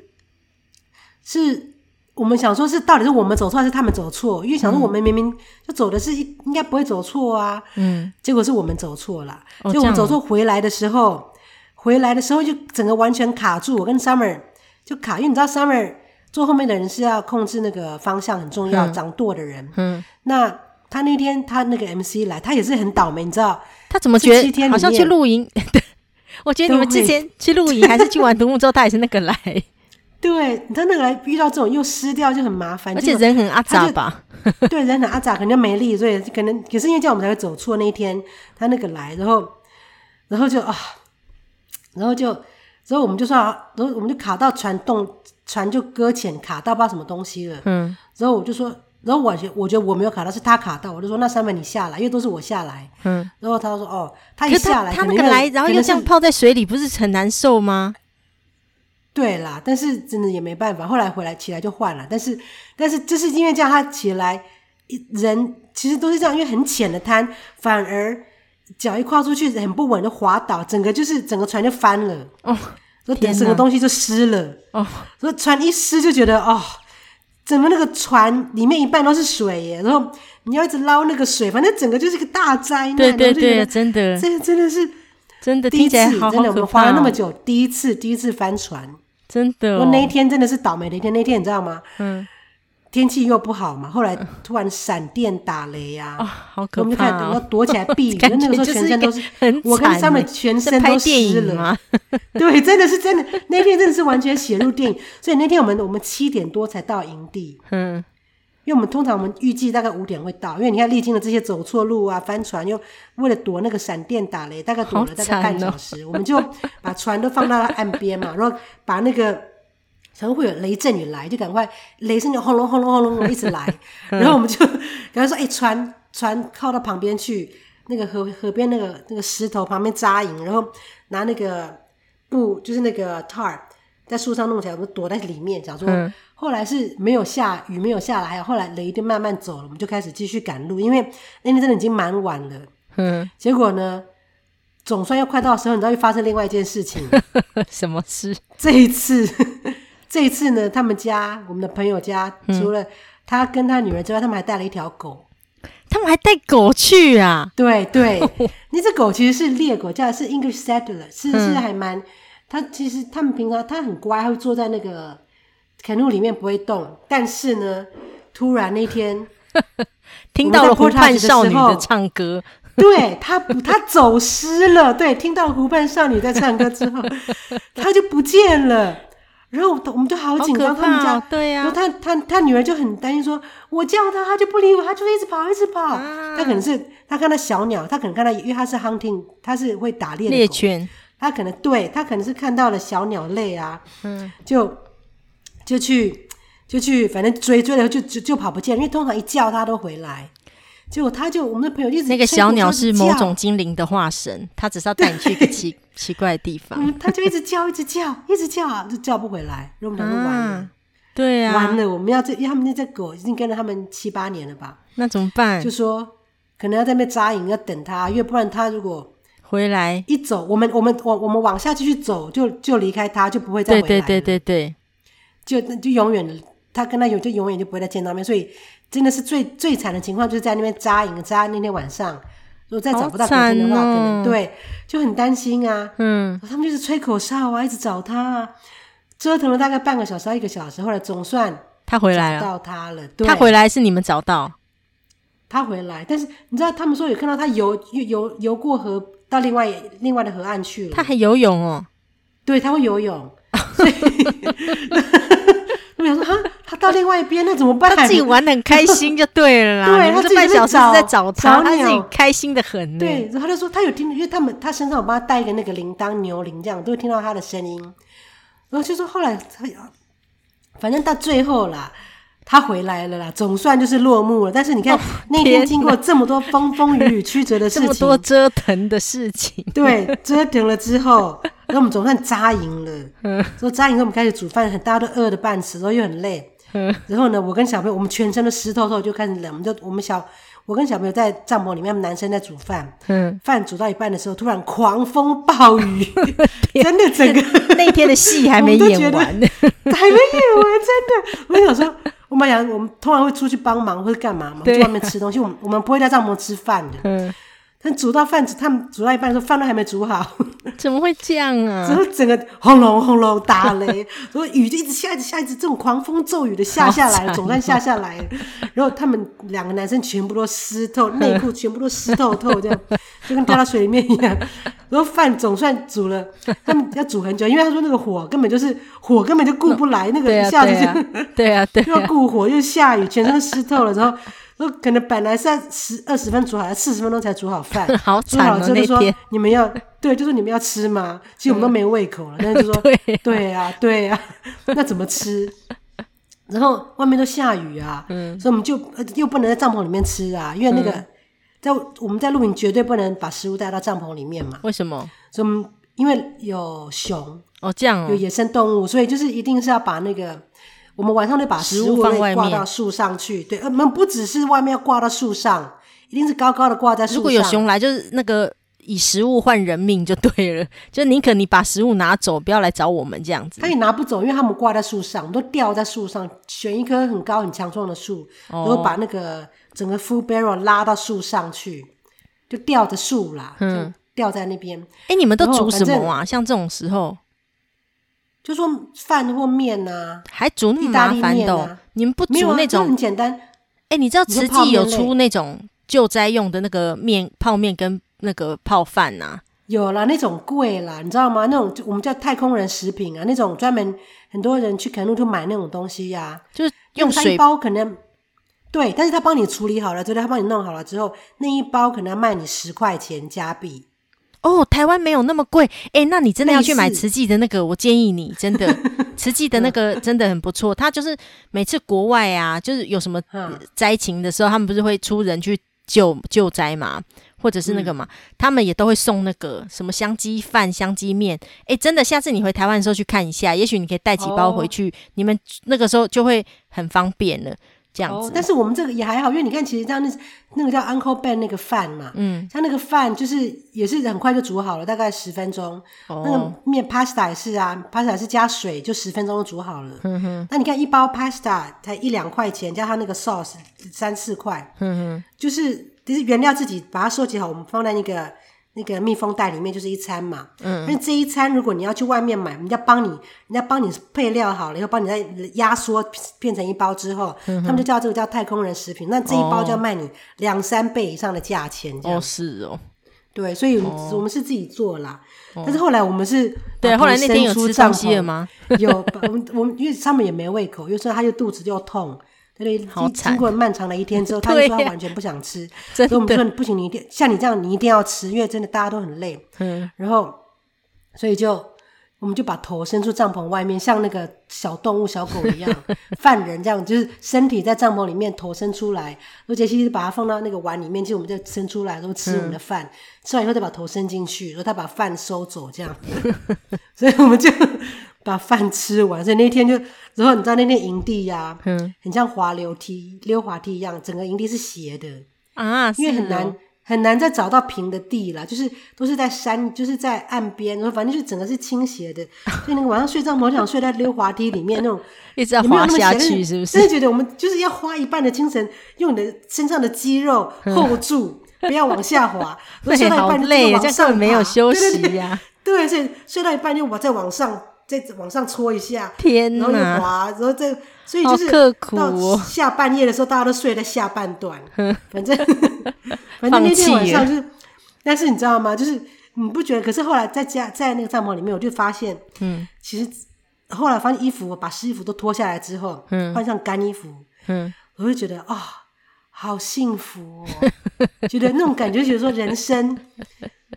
是我们想说，是到底是我们走错还是他们走错？因为想说我们明明就走的是应应该不会走错啊，嗯，结果是我们走错了，就我们走错回来的时候。回来的时候就整个完全卡住，我跟 Summer 就卡，因为你知道 Summer 坐后面的人是要控制那个方向很重要，嗯、掌舵的人。嗯，那他那天他那个 MC 来，他也是很倒霉，你知道？他怎么觉得好像去露营？对，我觉得你们之前去露营还是去玩独木舟，他也是那个来。对，他那个来遇到这种又湿掉就很麻烦，而且人很阿杂吧？对，人很阿杂，肯定没力，所以可能也是因为这样我们才会走错那一天。他那个来，然后然后就啊。然后就，然后我们就说，然后我们就卡到船动，船就搁浅，卡到不知道什么东西了。嗯。然后我就说，然后我觉我觉得我没有卡到，是他卡到。我就说，那三本你下来，因为都是我下来。嗯。然后他说，哦，他一下来，他，他那个来，然后又这样泡在水里，不是很难受吗？对啦，但是真的也没办法。后来回来起来就换了，但是但是就是因为这样，他起来人其实都是这样，因为很浅的滩，反而。脚一跨出去很不稳，就滑倒，整个就是整个船就翻了哦，所以整个东西就湿了哦，所以船一湿就觉得哦，整个那个船里面一半都是水耶，然后你要一直捞那个水，反正整个就是一个大灾难。对对对，真的，这真的是真的，第一次真的我们花了那么久，第一次第一次翻船，真的、哦，我那一天真的是倒霉的一天，那天你知道吗？嗯。天气又不好嘛，后来突然闪电打雷呀、啊，哦，好可怕、哦！我们就看怎么躲起来避雨，那个时候全身都是，我跟上面全身都湿了。对，真的是真的，那天真的是完全写入电影。所以那天我们我们七点多才到营地，嗯，因为我们通常我们预计大概五点会到，因为你看历经了这些走错路啊、翻船，又为了躲那个闪电打雷，大概躲了大概半小时，哦、我们就把船都放到岸边嘛，然后把那个。可能会有雷阵雨来，就赶快雷声就轰隆轰隆轰隆一直来，然后我们就赶快说：“哎、欸，船船靠到旁边去，那个河河边那个那个石头旁边扎营，然后拿那个布，就是那个 tar 在树上弄起来，我们躲在里面。讲说，嗯、后来是没有下雨，没有下来，还有后来雷就慢慢走了，我们就开始继续赶路，因为那天真的已经蛮晚了。嗯，结果呢，总算要快到的时候，你知道又发生另外一件事情，什么事？这一次。这一次呢，他们家我们的朋友家，除了他跟他女儿之外，嗯、他们还带了一条狗。他们还带狗去啊？对对，那只狗其实是猎狗，叫的是 English Settler，是是还蛮。它其实他们平常他很乖，会坐在那个 canoe 里面不会动。但是呢，突然那天 听到了湖畔少女的唱歌，对他不，他走失了。对，听到湖畔少女在唱歌之后，他就不见了。然后我们就好紧张，他们家对呀，然后他他他女儿就很担心，说：“我叫他，他就不理我，他就一直跑，一直跑。啊”他可能是他看到小鸟，他可能看到，因为他是 hunting，他是会打猎的猎犬，他可能对他可能是看到了小鸟类啊，嗯，就就去就去，反正追追了就就就跑不见，因为通常一叫他都回来。结果他就我们的朋友一直那个小鸟是某种精灵的化身，他只是要带你去一个奇奇怪的地方。嗯，他就一直叫，一直叫，一直叫啊，就叫不回来。然后我们两个完了，啊对呀、啊，完了，我们要这，他们那只狗已经跟了他们七八年了吧？那怎么办？就说可能要在那边扎营，要等他，因为不然他如果回来。一走，我们我们我我们往下继续走，就就离开他，就不会再回来。对对对对对，就就永远他跟他有就永远就不会再见到面，所以。真的是最最惨的情况，就是在那边扎营扎那天晚上，如果再找不到隔天的话，哦、可能对就很担心啊。嗯，他们就是吹口哨啊，一直找他，啊，折腾了大概半个小时到一个小时，后来总算他回来了，找到他了。他回来是你们找到？他回来，但是你知道他们说有看到他游游游，游过河到另外另外的河岸去了，他还游泳哦，对，他会游泳。所以 我想说，哈，他到另外一边，那怎么办？他自己玩的很开心就对了啦。对，他这半小时在找他，他自己开心的很。对，然后他就说他有听，因为他们他身上有帮他带一个那个铃铛、牛铃，这样都会听到他的声音。然后就说后来他，反正到最后啦，他回来了啦，总算就是落幕了。但是你看那天经过这么多风风雨雨曲折的事 情，这么多折腾的事情，对，折腾了之后。然后我们总算扎营了。嗯，说扎营后我们开始煮饭，大家都饿得半死，然后又很累。嗯，然后呢，我跟小朋友我们全身都湿透透，就开始冷。我们就我们小我跟小朋友在帐篷里面，男生在煮饭。嗯，饭煮到一半的时候，突然狂风暴雨，真的整个那天的戏还没 演完呢，还没演完，真的。我想说，我们俩我们通常会出去帮忙或者干嘛嘛，去外面吃东西。我们我们不会在帐篷吃饭的。嗯。但煮到饭，他们煮到一半的时候，饭都还没煮好，怎么会这样啊？然后整个轰隆轰隆打雷，然后雨就一直下，一直下，一直这种狂风骤雨的下下来，总算下下来。然后他们两个男生全部都湿透，内裤全部都湿透透，这样就跟掉到水里面一样。然后饭总算煮了，他们要煮很久，因为他说那个火根本就是火根本就顾不来，那个一下子就对啊，对，又要顾火又下雨，全身都湿透了，然后。可能本来是要十二十分煮好，要四十分钟才煮好饭。好惨哦，煮好之后就说那天你们要对，就说你们要吃吗？其实我们都没胃口了。但是就说对 对啊，对啊，那怎么吃？然后外面都下雨啊，嗯，所以我们就又不能在帐篷里面吃啊，因为那个在我们在露营绝对不能把食物带到帐篷里面嘛。为什么？所以我们因为有熊哦，这样有野生动物，所以就是一定是要把那个。我们晚上就把食物放外面，挂到树上去。对，我们不只是外面要挂到树上，一定是高高的挂在树上。如果有熊来，就是那个以食物换人命就对了，就宁可你把食物拿走，不要来找我们这样子。他也拿不走，因为他们挂在树上，都吊在树上，选一棵很高很强壮的树，然后把那个整个 food barrel 拉到树上去，就吊着树啦，嗯，吊在那边。哎、欸，你们都煮什么啊？像这种时候。就说饭或面呐、啊，还煮那么麻烦的、啊？你们不煮那种、啊、很简单？哎、欸，你知道慈济有出那种救灾用的那个面泡面跟那个泡饭呐？有啦，那种贵啦，你知道吗？那种我们叫太空人食品啊，那种专门很多人去肯路就买那种东西呀、啊，就是用水包可能对，但是他帮你处理好了，之后他帮你弄好了之后，那一包可能要卖你十块钱加币。哦，台湾没有那么贵，哎，那你真的要去买慈济的那个？我建议你真的，慈济的那个真的很不错。他就是每次国外啊，就是有什么灾情的时候，他们不是会出人去救救灾嘛，或者是那个嘛，他们也都会送那个什么香鸡饭、香鸡面。哎，真的，下次你回台湾的时候去看一下，也许你可以带几包回去，你们那个时候就会很方便了。这样子、哦，但是我们这个也还好，因为你看，其实像那那个叫 Uncle Ben 那个饭嘛，嗯，像那个饭就是也是很快就煮好了，大概十分钟。哦、那个面 pasta 也是啊，pasta 是加水就十分钟就煮好了。嗯哼，那你看一包 pasta 才一两块钱，加上那个 sauce 三四块。嗯哼，就是其实原料自己把它收集好，我们放在那个。那个密封袋里面就是一餐嘛，嗯，但这一餐如果你要去外面买，人家帮你，人家帮你配料好了以后，帮你再压缩变成一包之后，嗯、他们就叫这个叫太空人食品，那这一包就要卖你两三倍以上的价钱，这样。哦，是哦，对，所以我们是自己做啦，哦、但是后来我们是对，后来那天有吃东西了吗？有，我们我们因为他们也没胃口，有时候他就肚子就痛。对，好惨，经过漫长的一天之后，他就说他完全不想吃。所以我们说不行，你一定像你这样，你一定要吃，因为真的大家都很累。嗯，然后所以就我们就把头伸出帐篷外面，像那个小动物、小狗一样，犯人这样，就是身体在帐篷里面，头伸出来。而且其实把它放到那个碗里面，其实我们就伸出来，然后吃我们的饭。嗯、吃完以后再把头伸进去，然后他把饭收走，这样。所以我们就。把饭吃完，所以那天就，然后你知道那天营地呀、啊，嗯，很像滑溜梯、溜滑梯一样，整个营地是斜的啊，因为很难、哦、很难再找到平的地了，就是都是在山，就是在岸边，然后反正就整个是倾斜的，所以那个晚上睡觉，我想睡在溜滑梯里面那种，一直要滑下去，是不是？真的觉得我们就是要花一半的精神，用你的身上的肌肉 hold 住，嗯、不要往下滑，睡到一半累，这样没有休。息呀、对，所以睡到一半就我再往上。再往上搓一下，天哪，然后又滑，然后再，所以就是到下半夜的时候，大家都睡在下半段。反正 反正那天晚上就是，但是你知道吗？就是你不觉得？可是后来在家在那个帐篷里面，我就发现，嗯，其实后来发现衣服，我把湿衣服都脱下来之后，嗯，换上干衣服，嗯，我就觉得啊、哦，好幸福哦，觉得那种感觉，觉得说人生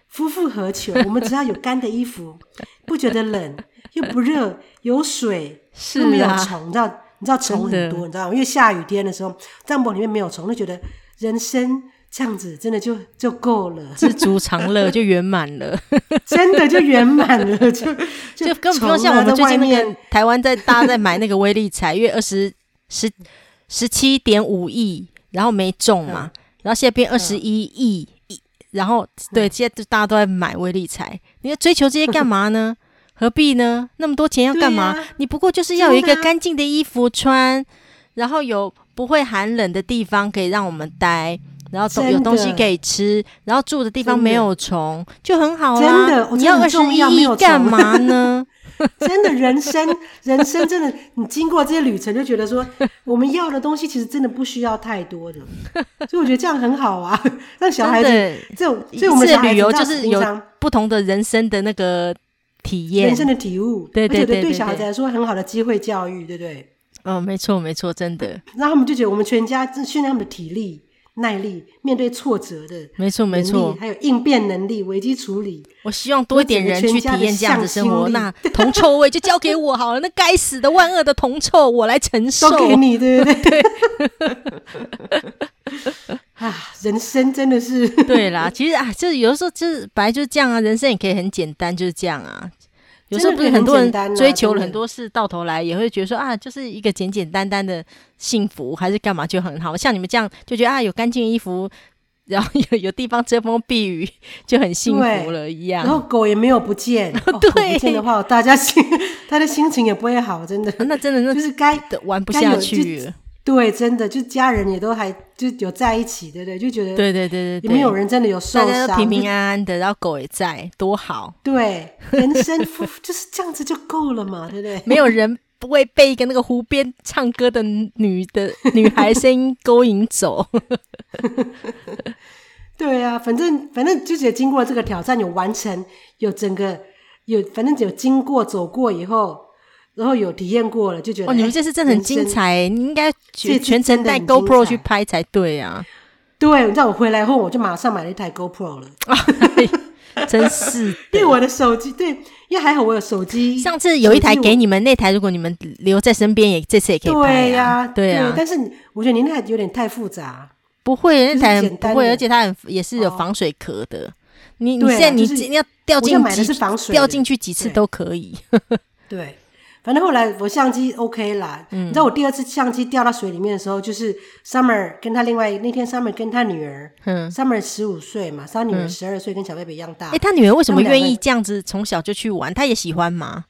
夫复何求？我们只要有干的衣服，不觉得冷。又不热，有水，是啊，又没有虫，你知道？你知道虫很多，你知道吗？因为下雨天的时候，帐篷里面没有虫，就觉得人生这样子真的就就够了，知足常乐就圆满了，真的就圆满了，就 就，就根本不用像我们最近那个台湾在大家在买那个威力彩，因为二十十十七点五亿，然后没中嘛，嗯、然后现在变二十一亿，嗯、然后对，现在大家都在买威力彩，你要追求这些干嘛呢？何必呢？那么多钱要干嘛？啊、你不过就是要有一个干净的衣服穿，然后有不会寒冷的地方可以让我们待。然后有东西可以吃，然后住的地方没有虫，就很好啦。真的，你要二十一亿干嘛呢？真的，人生，人生真的，你经过这些旅程，就觉得说，我们要的东西其实真的不需要太多的。所以我觉得这样很好啊，让小孩子这种，所以我们的旅游就是有不同的人生的那个体验，人生的体悟。对对对，对小孩子来说很好的机会教育，对不对？嗯，没错没错，真的。然后他们就觉得我们全家训练他们的体力。耐力，面对挫折的，没错没错，还有应变能力、危机处理。我希望多一点人去体验这样的生活。那铜臭味就交给我好了，那该死的万恶的铜臭我来承受。都给你，对不对？啊，人生真的是 对啦。其实啊，就是有的时候就是本来就是这样啊，人生也可以很简单，就是这样啊。有时候不是很多人追求了很多事，到头来也会觉得说啊，就是一个简简单单的幸福，还是干嘛就很好。像你们这样就觉得啊，有干净衣服，然后有有地方遮风避雨，就很幸福了一样。然后狗也没有不见，对，哦、对不见的话，大家心 他的心情也不会好，真的。那真的那就是该玩不下去了。对，真的就家人也都还就有在一起，对不对？就觉得对对对对，也没有人真的有受伤，大家都平平安安的，然后狗也在，多好。对，人生 就是这样子就够了嘛，对不对？没有人不会被一个那个湖边唱歌的女的女孩声音勾引走。对啊，反正反正就是经过这个挑战，有完成，有整个有，反正只有经过走过以后。然后有体验过了，就觉得哦，你们这次真的很精彩，你应该全全程带 GoPro 去拍才对啊。对，你知道我回来后，我就马上买了一台 GoPro 了。真是，因为我的手机，对，因为还好我有手机。上次有一台给你们，那台如果你们留在身边，也这次也可以拍。对呀，对呀。但是我觉得您那台有点太复杂。不会，那台不会，而且它很也是有防水壳的。你你现在你你要掉进去，掉进去几次都可以。对。反正后来我相机 OK 啦，嗯、你知道我第二次相机掉到水里面的时候，就是 Summer 跟他另外那天 Summer 跟他女儿，嗯，Summer 十五岁嘛，他女儿十二岁，跟小贝贝一样大。哎、欸，他女儿为什么愿意这样子从小就去玩？他也喜欢吗？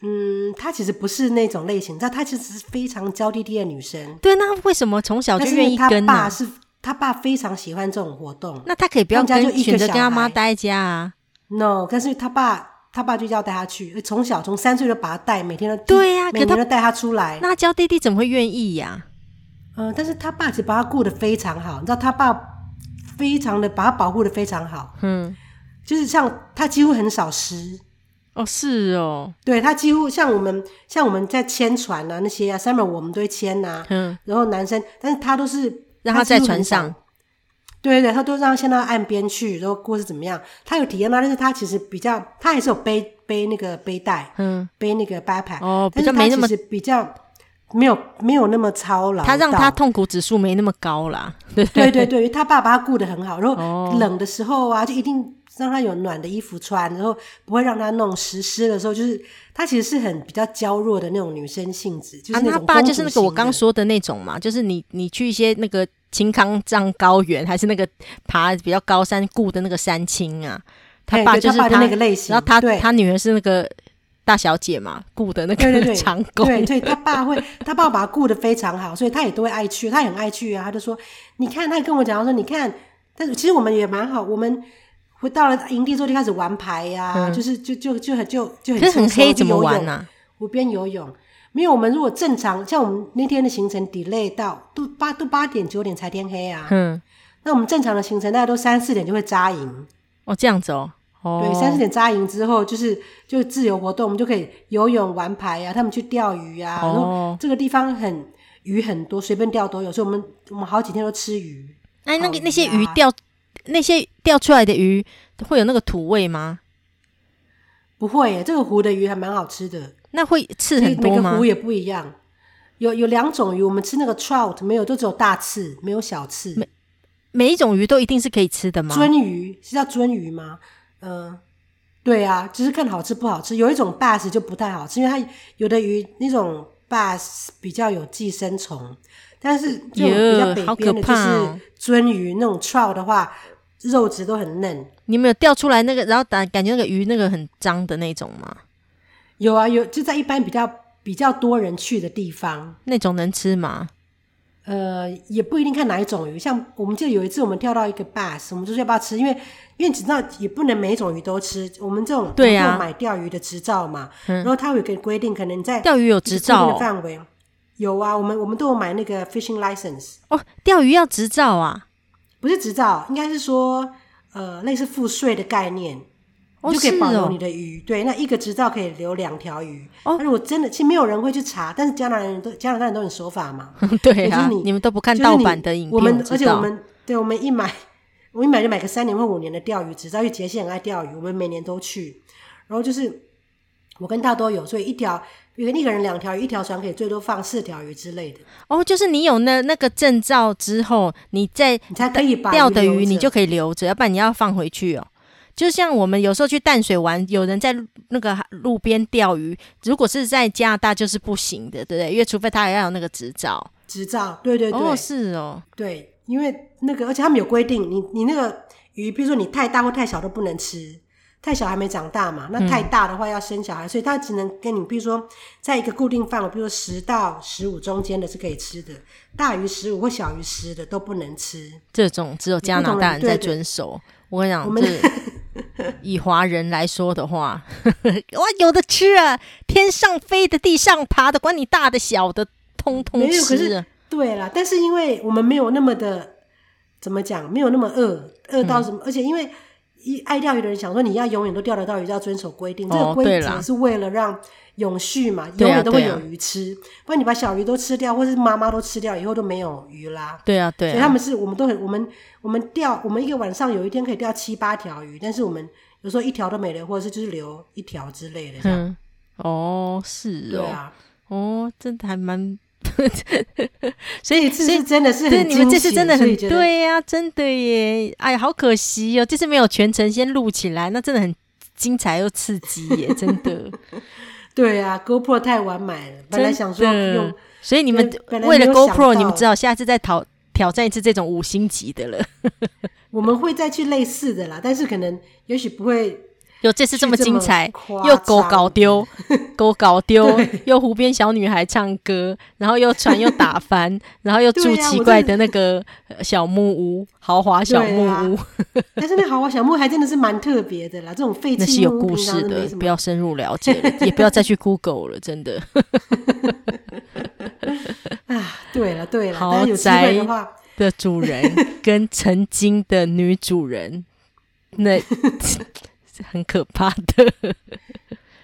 嗯，她其实不是那种类型，她她其实是非常娇滴滴的女生。对，那为什么从小就愿意跟爸是他爸非常喜欢这种活动，那他可以不要跟选择跟他妈待在家啊？No，但是他爸。他爸就要带他去，从小从三岁就把他带，每天都对呀、啊，每天都带他出来。那娇弟弟怎么会愿意呀、啊？嗯、呃，但是他爸其实把他顾得非常好，你知道他爸非常的把他保护的非常好。嗯，就是像他几乎很少湿。哦，是哦，对他几乎像我们像我们在牵船啊那些啊，summer 我们都会牵呐、啊。嗯，然后男生，但是他都是让他在船上。对对，他都让他先到岸边去，然后或是怎么样？他有体验吗，但是他其实比较，他还是有背背那个背带，嗯，背那个 backpack 哦，比较没那么比较没有没有那么操劳。他让他痛苦指数没那么高啦。对对对对，他爸爸他顾得很好，然后冷的时候啊，就一定让他有暖的衣服穿，然后不会让他弄湿湿的时候，就是他其实是很比较娇弱的那种女生性质。就是啊、他爸就是那个我刚说的那种嘛，就是你你去一些那个。青康藏高原还是那个爬比较高山雇的那个山青啊，他爸就是他，他那个类型。然后他对他女儿是那个大小姐嘛，雇的那个长工。对，对，对，他爸会，他爸把他雇的非常好，所以他也都会爱去，他也很爱去啊。他就说：“你看，他也跟我讲说，你看，但是其实我们也蛮好，我们回到了营地之后就开始玩牌呀、啊，嗯、就是就就就很就就很黑怎么玩呢、啊？湖边游泳。”没有，我们如果正常，像我们那天的行程 delay 到都八都八点九点才天黑啊。嗯，那我们正常的行程大概都三四点就会扎营。哦，这样子哦。哦，对，三四点扎营之后，就是就自由活动，我们就可以游泳、玩牌啊，他们去钓鱼啊。哦。然后这个地方很鱼很多，随便钓都有，所以我们我们好几天都吃鱼。哎，那个那些鱼钓那些钓出来的鱼会有那个土味吗？不会耶，这个湖的鱼还蛮好吃的。那会刺很多吗？每个湖也不一样，有有两种鱼，我们吃那个 trout 没有，都只有大刺，没有小刺。每每一种鱼都一定是可以吃的吗？鳟鱼是叫鳟鱼吗？嗯、呃，对啊，只是看好吃不好吃。有一种 bass 就不太好吃，因为它有的鱼那种 bass 比较有寄生虫，但是就比较北边的就是鳟鱼、哦、那种 trout 的话，肉质都很嫩。你没有钓出来那个，然后感感觉那个鱼那个很脏的那种吗？有啊，有就在一般比较比较多人去的地方，那种能吃吗？呃，也不一定看哪一种鱼。像我们记得有一次我们钓到一个 bass，我们就说要不要吃？因为因为你知道也不能每一种鱼都吃。我们这种对呀，买钓鱼的执照嘛，嗯、然后它有个规定，可能在钓鱼有执照的范围有啊。我们我们都有买那个 fishing license。哦，钓鱼要执照啊？不是执照，应该是说呃类似付税的概念。你就可以保留你的鱼，哦哦、对，那一个执照可以留两条鱼。哦，那如果真的，其实没有人会去查，但是加拿大人都加拿大人都很守法嘛。对啊，你，你们都不看盗版的影片，我们而且我们对，我们一买，我一买就买个三年或五年的钓鱼执照，因为杰西很爱钓鱼，我们每年都去。然后就是我跟大都有，所以一条，因为一个人两条鱼，一条船可以最多放四条鱼之类的。哦，就是你有那那个证照之后，你再你才可以把钓的鱼你就可以留着，要不然你要放回去哦。就像我们有时候去淡水玩，有人在那个路边钓鱼，如果是在加拿大就是不行的，对不对？因为除非他还要有那个执照。执照，对对对。哦，是哦。对，因为那个，而且他们有规定，你你那个鱼，比如说你太大或太小都不能吃，太小还没长大嘛，那太大的话要生小孩，嗯、所以他只能跟你，比如说在一个固定范围，比如说十到十五中间的是可以吃的，大于十五或小于十的都不能吃。这种只有加拿大人在遵守。我跟你讲，我们。以华人来说的话，我，有的吃啊！天上飞的，地上爬的，管你大的小的，通通吃。没有，可是对啦，但是因为我们没有那么的，怎么讲？没有那么饿，饿到什么？嗯、而且因为一爱钓鱼的人想说，你要永远都钓得到鱼，就要遵守规定。哦、这个规则是为了让永续嘛，永远都会有鱼吃。不然你把小鱼都吃掉，或是妈妈都吃掉，以后都没有鱼啦。对啊，对啊。所以他们是我们都很我们。我们钓，我们一个晚上有一天可以钓七八条鱼，但是我们有时候一条都没了，或者是就是留一条之类的这样。嗯，哦，是哦，对啊，哦，真的还蛮，所以这次真的是很，对你们这次真的很对呀、啊，真的耶，哎呀，好可惜哦，这次没有全程先录起来，那真的很精彩又刺激耶，真的。对啊，GoPro 太完美了，本来想说用，所以你们为了 GoPro，你们只好下次再讨。挑战一次这种五星级的了，我们会再去类似的啦，但是可能也许不会有这次这么精彩，又狗搞丢，狗搞丢，又湖边小女孩唱歌，然后又船又打翻，然后又住奇怪的那个小木屋，豪华小木屋。啊、但是那豪华小木屋还真的是蛮特别的啦，这种废弃那是有故事的，不要深入了解了，也不要再去 Google 了，真的。啊，对了对了，豪宅的主人跟曾经的女主人，那很可怕的。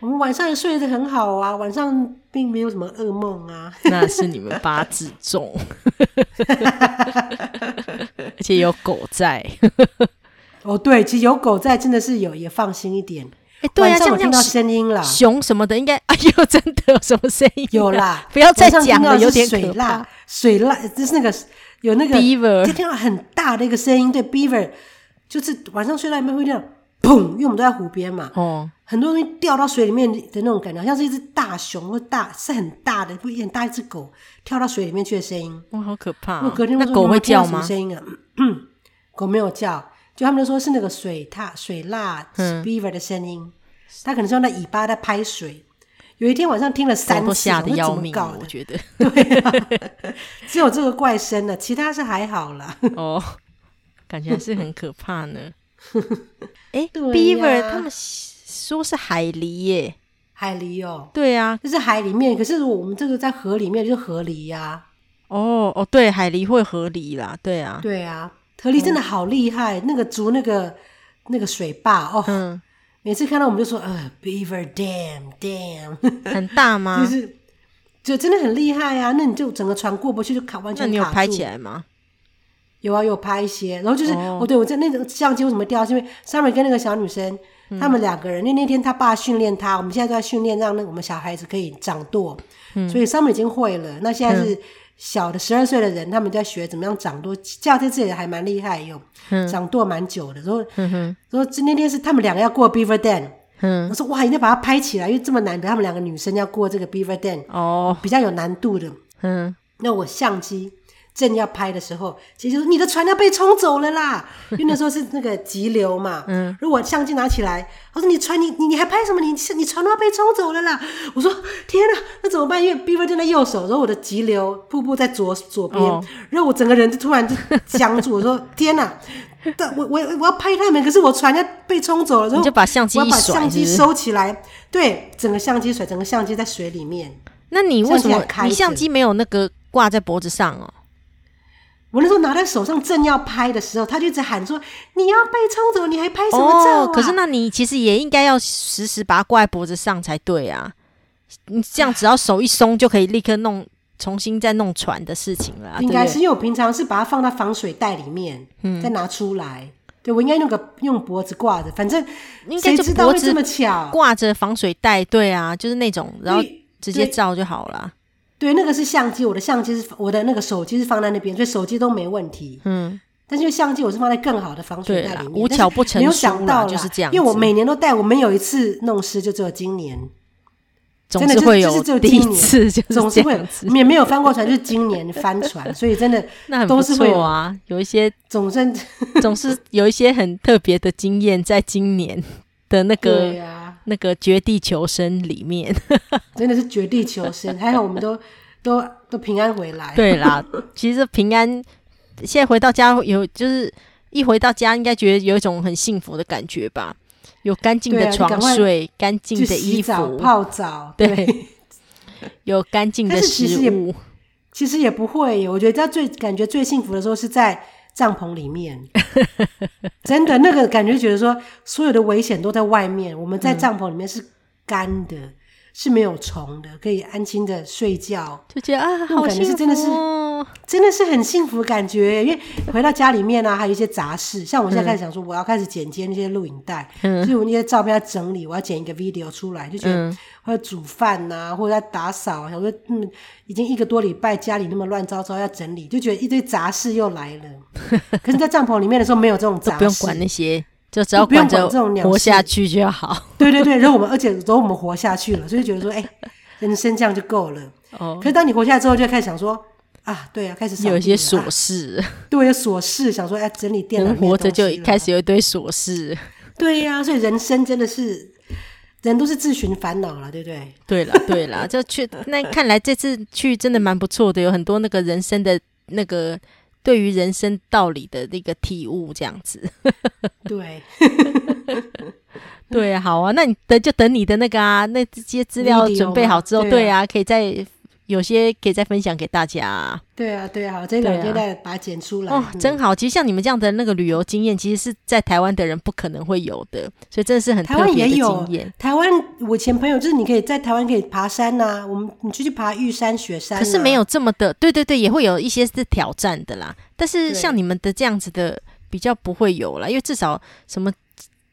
我们晚上睡得很好啊，晚上并没有什么噩梦啊。那是你们八字重，而且有狗在。哦，对，其实有狗在，真的是有，也放心一点。哎，对啊，这样听到声音了，熊什么的，应该 哎呦，真的有什么声音？有啦，不要再讲了，有点水獭，水獭就是那个有那个就听到很大的一个声音。对，beaver 就是晚上睡到一半会这样砰，因为我们都在湖边嘛，哦，很多东西掉到水里面的那种感觉，好像是一只大熊或大是很大的，不一很大一只狗跳到水里面去的声音。哇，好可怕！隔天那狗会叫吗？声音啊，狗没有叫。就他们就说是那个水獭、水蜡、嗯、beaver 的声音，它可能是用那尾巴在拍水。有一天晚上听了三次，吓得要命，我觉得。对、啊，只有这个怪声了，其他是还好了。哦，感觉还是很可怕呢。哎、欸啊、beaver 他们说是海狸耶，海狸哦，对啊，就是海里面。可是我们这个在河里面就是河狸呀、啊。哦哦，对，海狸会河狸啦，对啊，对啊。河狸真的好厉害，嗯、那个筑那个那个水坝哦，嗯、每次看到我们就说呃，Beaver Dam Dam，很大吗？就是就真的很厉害啊！那你就整个船过不去，就卡完全卡住。那你有拍起来吗？有啊，有拍一些。然后就是哦，哦，对我在那个相机为什么掉？是因为上面跟那个小女生他们两个人，因为那天他爸训练他，我们现在都在训练，让那个我们小孩子可以掌舵。嗯，所以上面已经会了。那现在是小的十二岁的人，他们在学怎么样掌舵。教这次也还蛮厉害，有掌舵蛮久的。然后，然后那天是他们两个要过 Beaver Den。嗯，我说哇，一定要把它拍起来，因为这么难得，他们两个女生要过这个 Beaver Dam，哦，比较有难度的。嗯，那我相机。正要拍的时候，姐姐说：“你的船要被冲走了啦！” 因为那时候是那个急流嘛。嗯。如果相机拿起来，我说：“你船，你你你还拍什么？你你船都要被冲走了啦！”我说：“天哪，那怎么办？”因为 Beaver 就在右手，然后我的急流瀑布在左左边，哦、然后我整个人就突然就僵住。我说：“天哪！但我我我要拍他们，可是我船要被冲走了。”然后你就把相机一甩，我要把相机收起来。对，整个相机甩，整个相机在水里面。那你为什么你相机没有那个挂在脖子上哦？我那时候拿在手上正要拍的时候，他就一直喊说：“你要被冲走，你还拍什么照啊？”哦，可是那你其实也应该要时时把它挂在脖子上才对啊！你这样只要手一松，就可以立刻弄重新再弄船的事情了。应该是因为我平常是把它放到防水袋里面，嗯，再拿出来。对，我应该用个用脖子挂着，反正谁知道会这么巧挂着防水袋？对啊，就是那种，然后直接照就好了。对，那个是相机，我的相机是我的那个手机是放在那边，所以手机都没问题。嗯，但是相机我是放在更好的防水袋里面。无巧不成书，没有想到就是这样。因为我每年都带，我没有一次弄湿，就只有今年。总是会有第一次，总是会有，也没有翻过船，就是今年翻船，所以真的 那都是会啊。有一些总是总是有一些很特别的经验，在今年的那个。那个绝地求生里面，真的是绝地求生，还好我们都 都都平安回来。对啦，其实平安，现在回到家有就是一回到家，应该觉得有一种很幸福的感觉吧？有干净的床睡，干净的衣服泡澡，对，对有干净的食物。其实也不会，我觉得最感觉最幸福的时候是在。帐篷里面，真的那个感觉，觉得说所有的危险都在外面，我们在帐篷里面是干的，嗯、是没有虫的，可以安心的睡觉，就觉得啊，那种感觉是真的是，真的是很幸福的感觉。因为回到家里面呢、啊，还有一些杂事，像我现在开始想说，我要开始剪接那些录影带，嗯、所以我那些照片要整理，我要剪一个 video 出来，就觉得。嗯或者煮饭呐、啊，或者在打扫，想说嗯，已经一个多礼拜家里那么乱糟糟，要整理，就觉得一堆杂事又来了。可是，在帐篷里面的时候没有这种杂事，不用管那些，就只要管着活下去就好。对对对，然后我们而且然后我们活下去了，所以觉得说，哎、欸，人生这样就够了。哦。可是当你活下来之后，就开始想说，啊，对啊，开始有一些琐事，啊、对，有琐事，想说，哎，整理电脑，活着就开始有一堆琐事。对呀、啊，所以人生真的是。人都是自寻烦恼了，对不对？对了，对了，就去那看来这次去真的蛮不错的，有很多那个人生的那个对于人生道理的那个体悟，这样子。对，对，好啊，那你等就等你的那个啊，那这些资料准备好之后，对啊，可以再。有些可以再分享给大家。啊。对啊，对啊，我这两天再把它剪出来。哦，真好。其实像你们这样的那个旅游经验，其实是在台湾的人不可能会有的，所以真的是很特别的经验。台湾也有。台湾，我前朋友就是你可以在台湾可以爬山呐、啊，我们你去去爬玉山、雪山、啊。可是没有这么的，对对对，也会有一些是挑战的啦。但是像你们的这样子的，比较不会有啦，因为至少什么。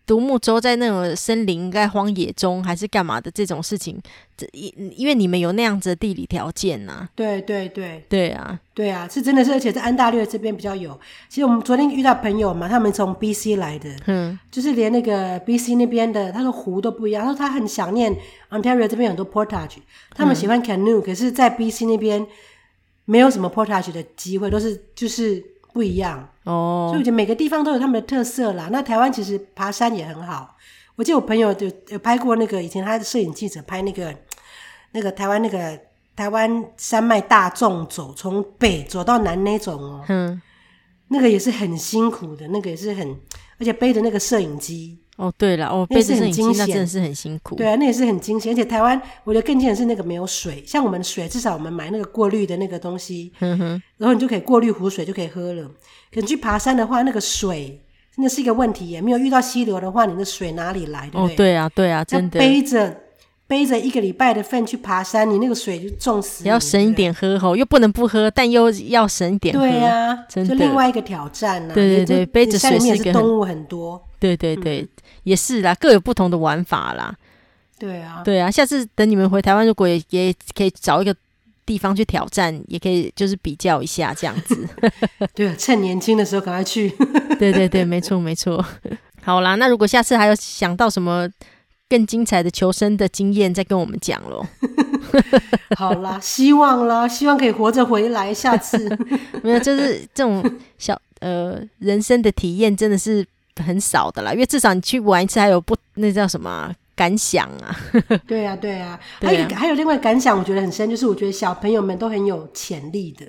独木舟在那种森林、在荒野中还是干嘛的这种事情，这因因为你们有那样子的地理条件呐、啊。对对对，对啊，对啊，是真的是，而且在安大略这边比较有。其实我们昨天遇到朋友嘛，他们从 BC 来的，嗯，就是连那个 BC 那边的，他说湖都不一样，他说他很想念 Ontario 这边有很多 portage，他们喜欢 canoe，、嗯、可是，在 BC 那边没有什么 portage 的机会，都是就是不一样。哦，所以我觉得每个地方都有他们的特色啦。那台湾其实爬山也很好。我记得我朋友就有拍过那个，以前他的摄影记者拍那个那个台湾那个台湾山脉大众走，从北走到南那种哦。嗯，那个也是很辛苦的，那个也是很，而且背着那个摄影机。哦，对了，哦，背着摄影机那真的是很辛苦。对啊，那也是很惊险。而且台湾我觉得更惊险的是那个没有水，像我们的水，至少我们买那个过滤的那个东西，嗯哼，然后你就可以过滤湖水就可以喝了。可你去爬山的话，那个水真的是一个问题耶。没有遇到溪流的话，你的水哪里来？对不对？哦，对啊，对啊，真的。背着背着一个礼拜的份去爬山，你那个水就重死。你要省一点喝吼，又不能不喝，但又要省一点喝。对啊，真的。就另外一个挑战呢、啊。对对对，背着水里面是动物很多。对对对，嗯、也是啦，各有不同的玩法啦。对啊，对啊，下次等你们回台湾，如果也也可以找一个地方去挑战，也可以就是比较一下这样子。对啊，趁年轻的时候赶快去。对对对，没错没错。好啦，那如果下次还有想到什么更精彩的求生的经验，再跟我们讲喽。好啦，希望啦，希望可以活着回来。下次没有，就是这种小呃人生的体验，真的是很少的啦。因为至少你去玩一次，还有不那叫什么、啊、感想 啊？对啊，对啊。还有还有另外感想，我觉得很深，就是我觉得小朋友们都很有潜力的。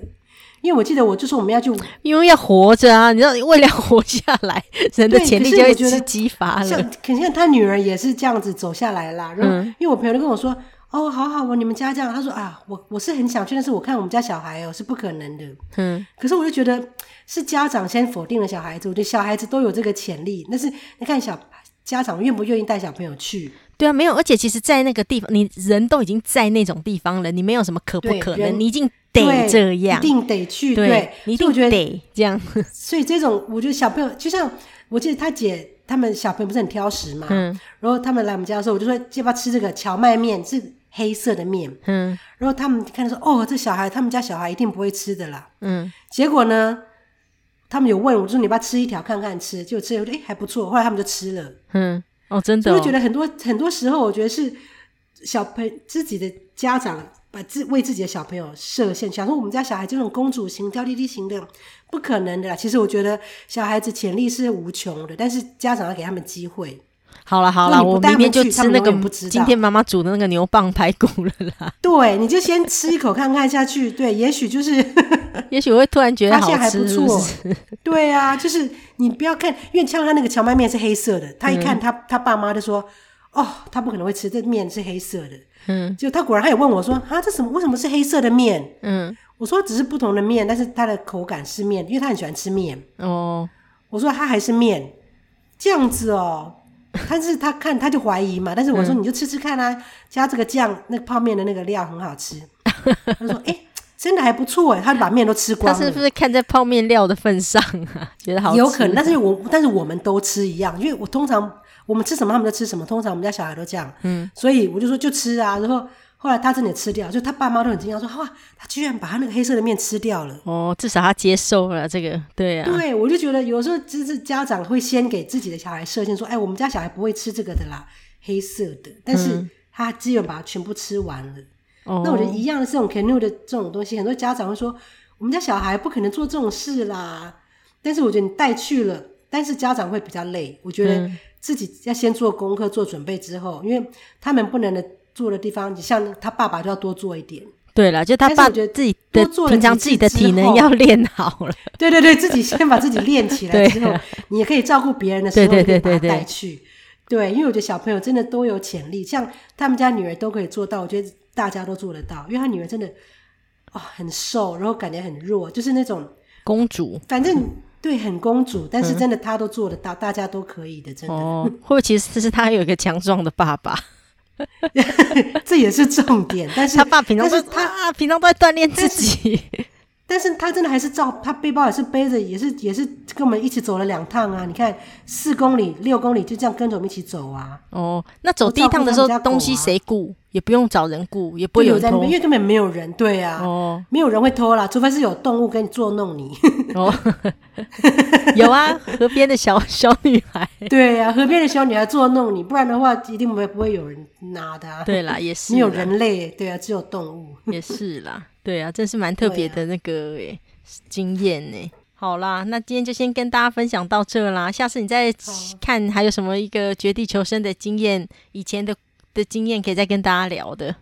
因为我记得我就是我们要去，因为要活着啊，你知道，为了活下来，人的潜力就会激发了。像肯定他女儿也是这样子走下来啦。然后，嗯、因为我朋友都跟我说。哦，好好哦，你们家这样，他说啊，我我是很想去，但是我看我们家小孩哦是不可能的。嗯，可是我就觉得是家长先否定了小孩子，我觉得小孩子都有这个潜力，但是 你看小家长愿不愿意带小朋友去？对啊，没有，而且其实，在那个地方，你人都已经在那种地方了，你没有什么可不可能，你一定得这样，一定得去，对，对你一定觉得得这样。所以这种，我觉得小朋友就像我记得他姐他们小朋友不是很挑食嘛，嗯，然后他们来我们家的时候，我就说要不要吃这个荞麦面是。黑色的面，嗯，然后他们看到说，哦，这小孩，他们家小孩一定不会吃的啦，嗯，结果呢，他们有问我说，你要不要吃一条看看吃，就吃了，我觉得哎还不错，后来他们就吃了，嗯，哦，真的、哦，我就觉得很多很多时候，我觉得是小朋自己的家长把自为自己的小朋友设限，想说我们家小孩这种公主型、娇滴滴型的，不可能的啦。其实我觉得小孩子潜力是无穷的，但是家长要给他们机会。好了好了，我明天就吃那个今天妈妈煮的那个牛蒡排骨了啦。对，你就先吃一口看看下去。对，也许就是，也许我会突然觉得好吃还不错。对啊，就是你不要看，因为像他那个荞麦面是黑色的，他一看他、嗯、他爸妈就说：“哦，他不可能会吃这面是黑色的。”嗯，就他果然他也问我说：“啊，这什么？为什么是黑色的面？”嗯，我说只是不同的面，但是它的口感是面，因为他很喜欢吃面。哦，我说他还是面，这样子哦。但是他看他就怀疑嘛，但是我说你就吃吃看啊，嗯、加这个酱，那个泡面的那个料很好吃。他说：“哎、欸，真的还不错哎。”他就把面都吃光了。他是不是看在泡面料的份上啊？觉得好吃？有可能，但是我但是我们都吃一样，因为我通常我们吃什么他们就吃什么，通常我们家小孩都这样。嗯，所以我就说就吃啊，然后。后来他真的吃掉，就他爸妈都很惊讶，说：“哇，他居然把他那个黑色的面吃掉了。”哦，至少他接受了这个，对啊。对，我就觉得有时候就是家长会先给自己的小孩设限，说：“哎，我们家小孩不会吃这个的啦，黑色的。”但是他基本把它全部吃完了。那我觉得一样的这种 canoe 的这种东西，很多家长会说：“我们家小孩不可能做这种事啦。”但是我觉得你带去了，但是家长会比较累。我觉得自己要先做功课、做准备之后，因为他们不能的。做的地方，你像他爸爸就要多做一点。对了，就他爸觉得自己的平常自己的体能要练好了。对对对，自己先把自己练起来 之后，你也可以照顾别人的时候，对对对对，带去。对，因为我觉得小朋友真的都有潜力，像他们家女儿都可以做到，我觉得大家都做得到。因为他女儿真的哦很瘦，然后感觉很弱，就是那种公主。反正对，很公主，但是真的她都做得到，大家都可以的，真的。哦，会不会其实是她有一个强壮的爸爸？这也是重点，但是他爸平常是他平常都在锻炼自己，但是他真的还是照他背包也是背着，也是也是跟我们一起走了两趟啊！你看四公里六公里就这样跟着我们一起走啊！哦，那走第一趟的时候东西谁顾？也不用找人顾，也不会有人偷，因为根本没有人，对啊，哦，没有人会偷啦，除非是有动物跟你捉弄你。哦，有啊，河边的小小女孩，对啊，河边的小女孩捉弄你，不然的话一定不会不会有人拿的啊。对啦，也是，没有人类，对啊，只有动物，也是啦，对啊，真是蛮特别的那个诶经验呢。好啦，那今天就先跟大家分享到这啦，下次你再看还有什么一个绝地求生的经验，以前的。的经验可以再跟大家聊的，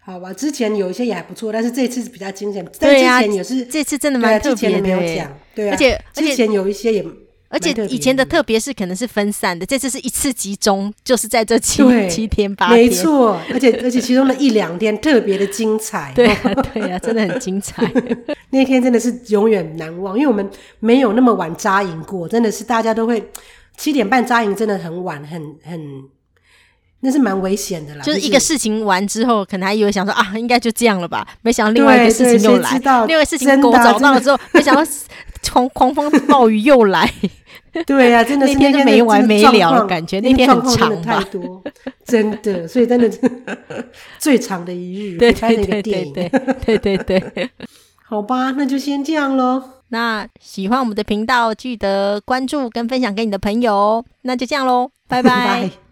好吧？之前有一些也还不错，但是这次是比较惊险。对呀、啊，之前也是这次真的蛮特别的。对、啊，而且之前有一些也，而且以前的特别是可能是分散的，这次是一次集中，就是在这七七天八天，没错。而且而且其中的一两天特别的精彩，对啊对啊，真的很精彩。那天真的是永远难忘，因为我们没有那么晚扎营过，真的是大家都会七点半扎营，真的很晚，很很。那是蛮危险的啦，就是一个事情完之后，可能还以为想说啊，应该就这样了吧，没想到另外一个事情又来，另外一个事情狗找到了之后，没想到狂狂风暴雨又来，对呀、啊，真的是那天就没完没了的感觉，那天很长太多，真的，所以真的是 最长的一日，对对对对对对对，好吧，那就先这样喽。那喜欢我们的频道，记得关注跟分享给你的朋友。那就这样喽，拜拜。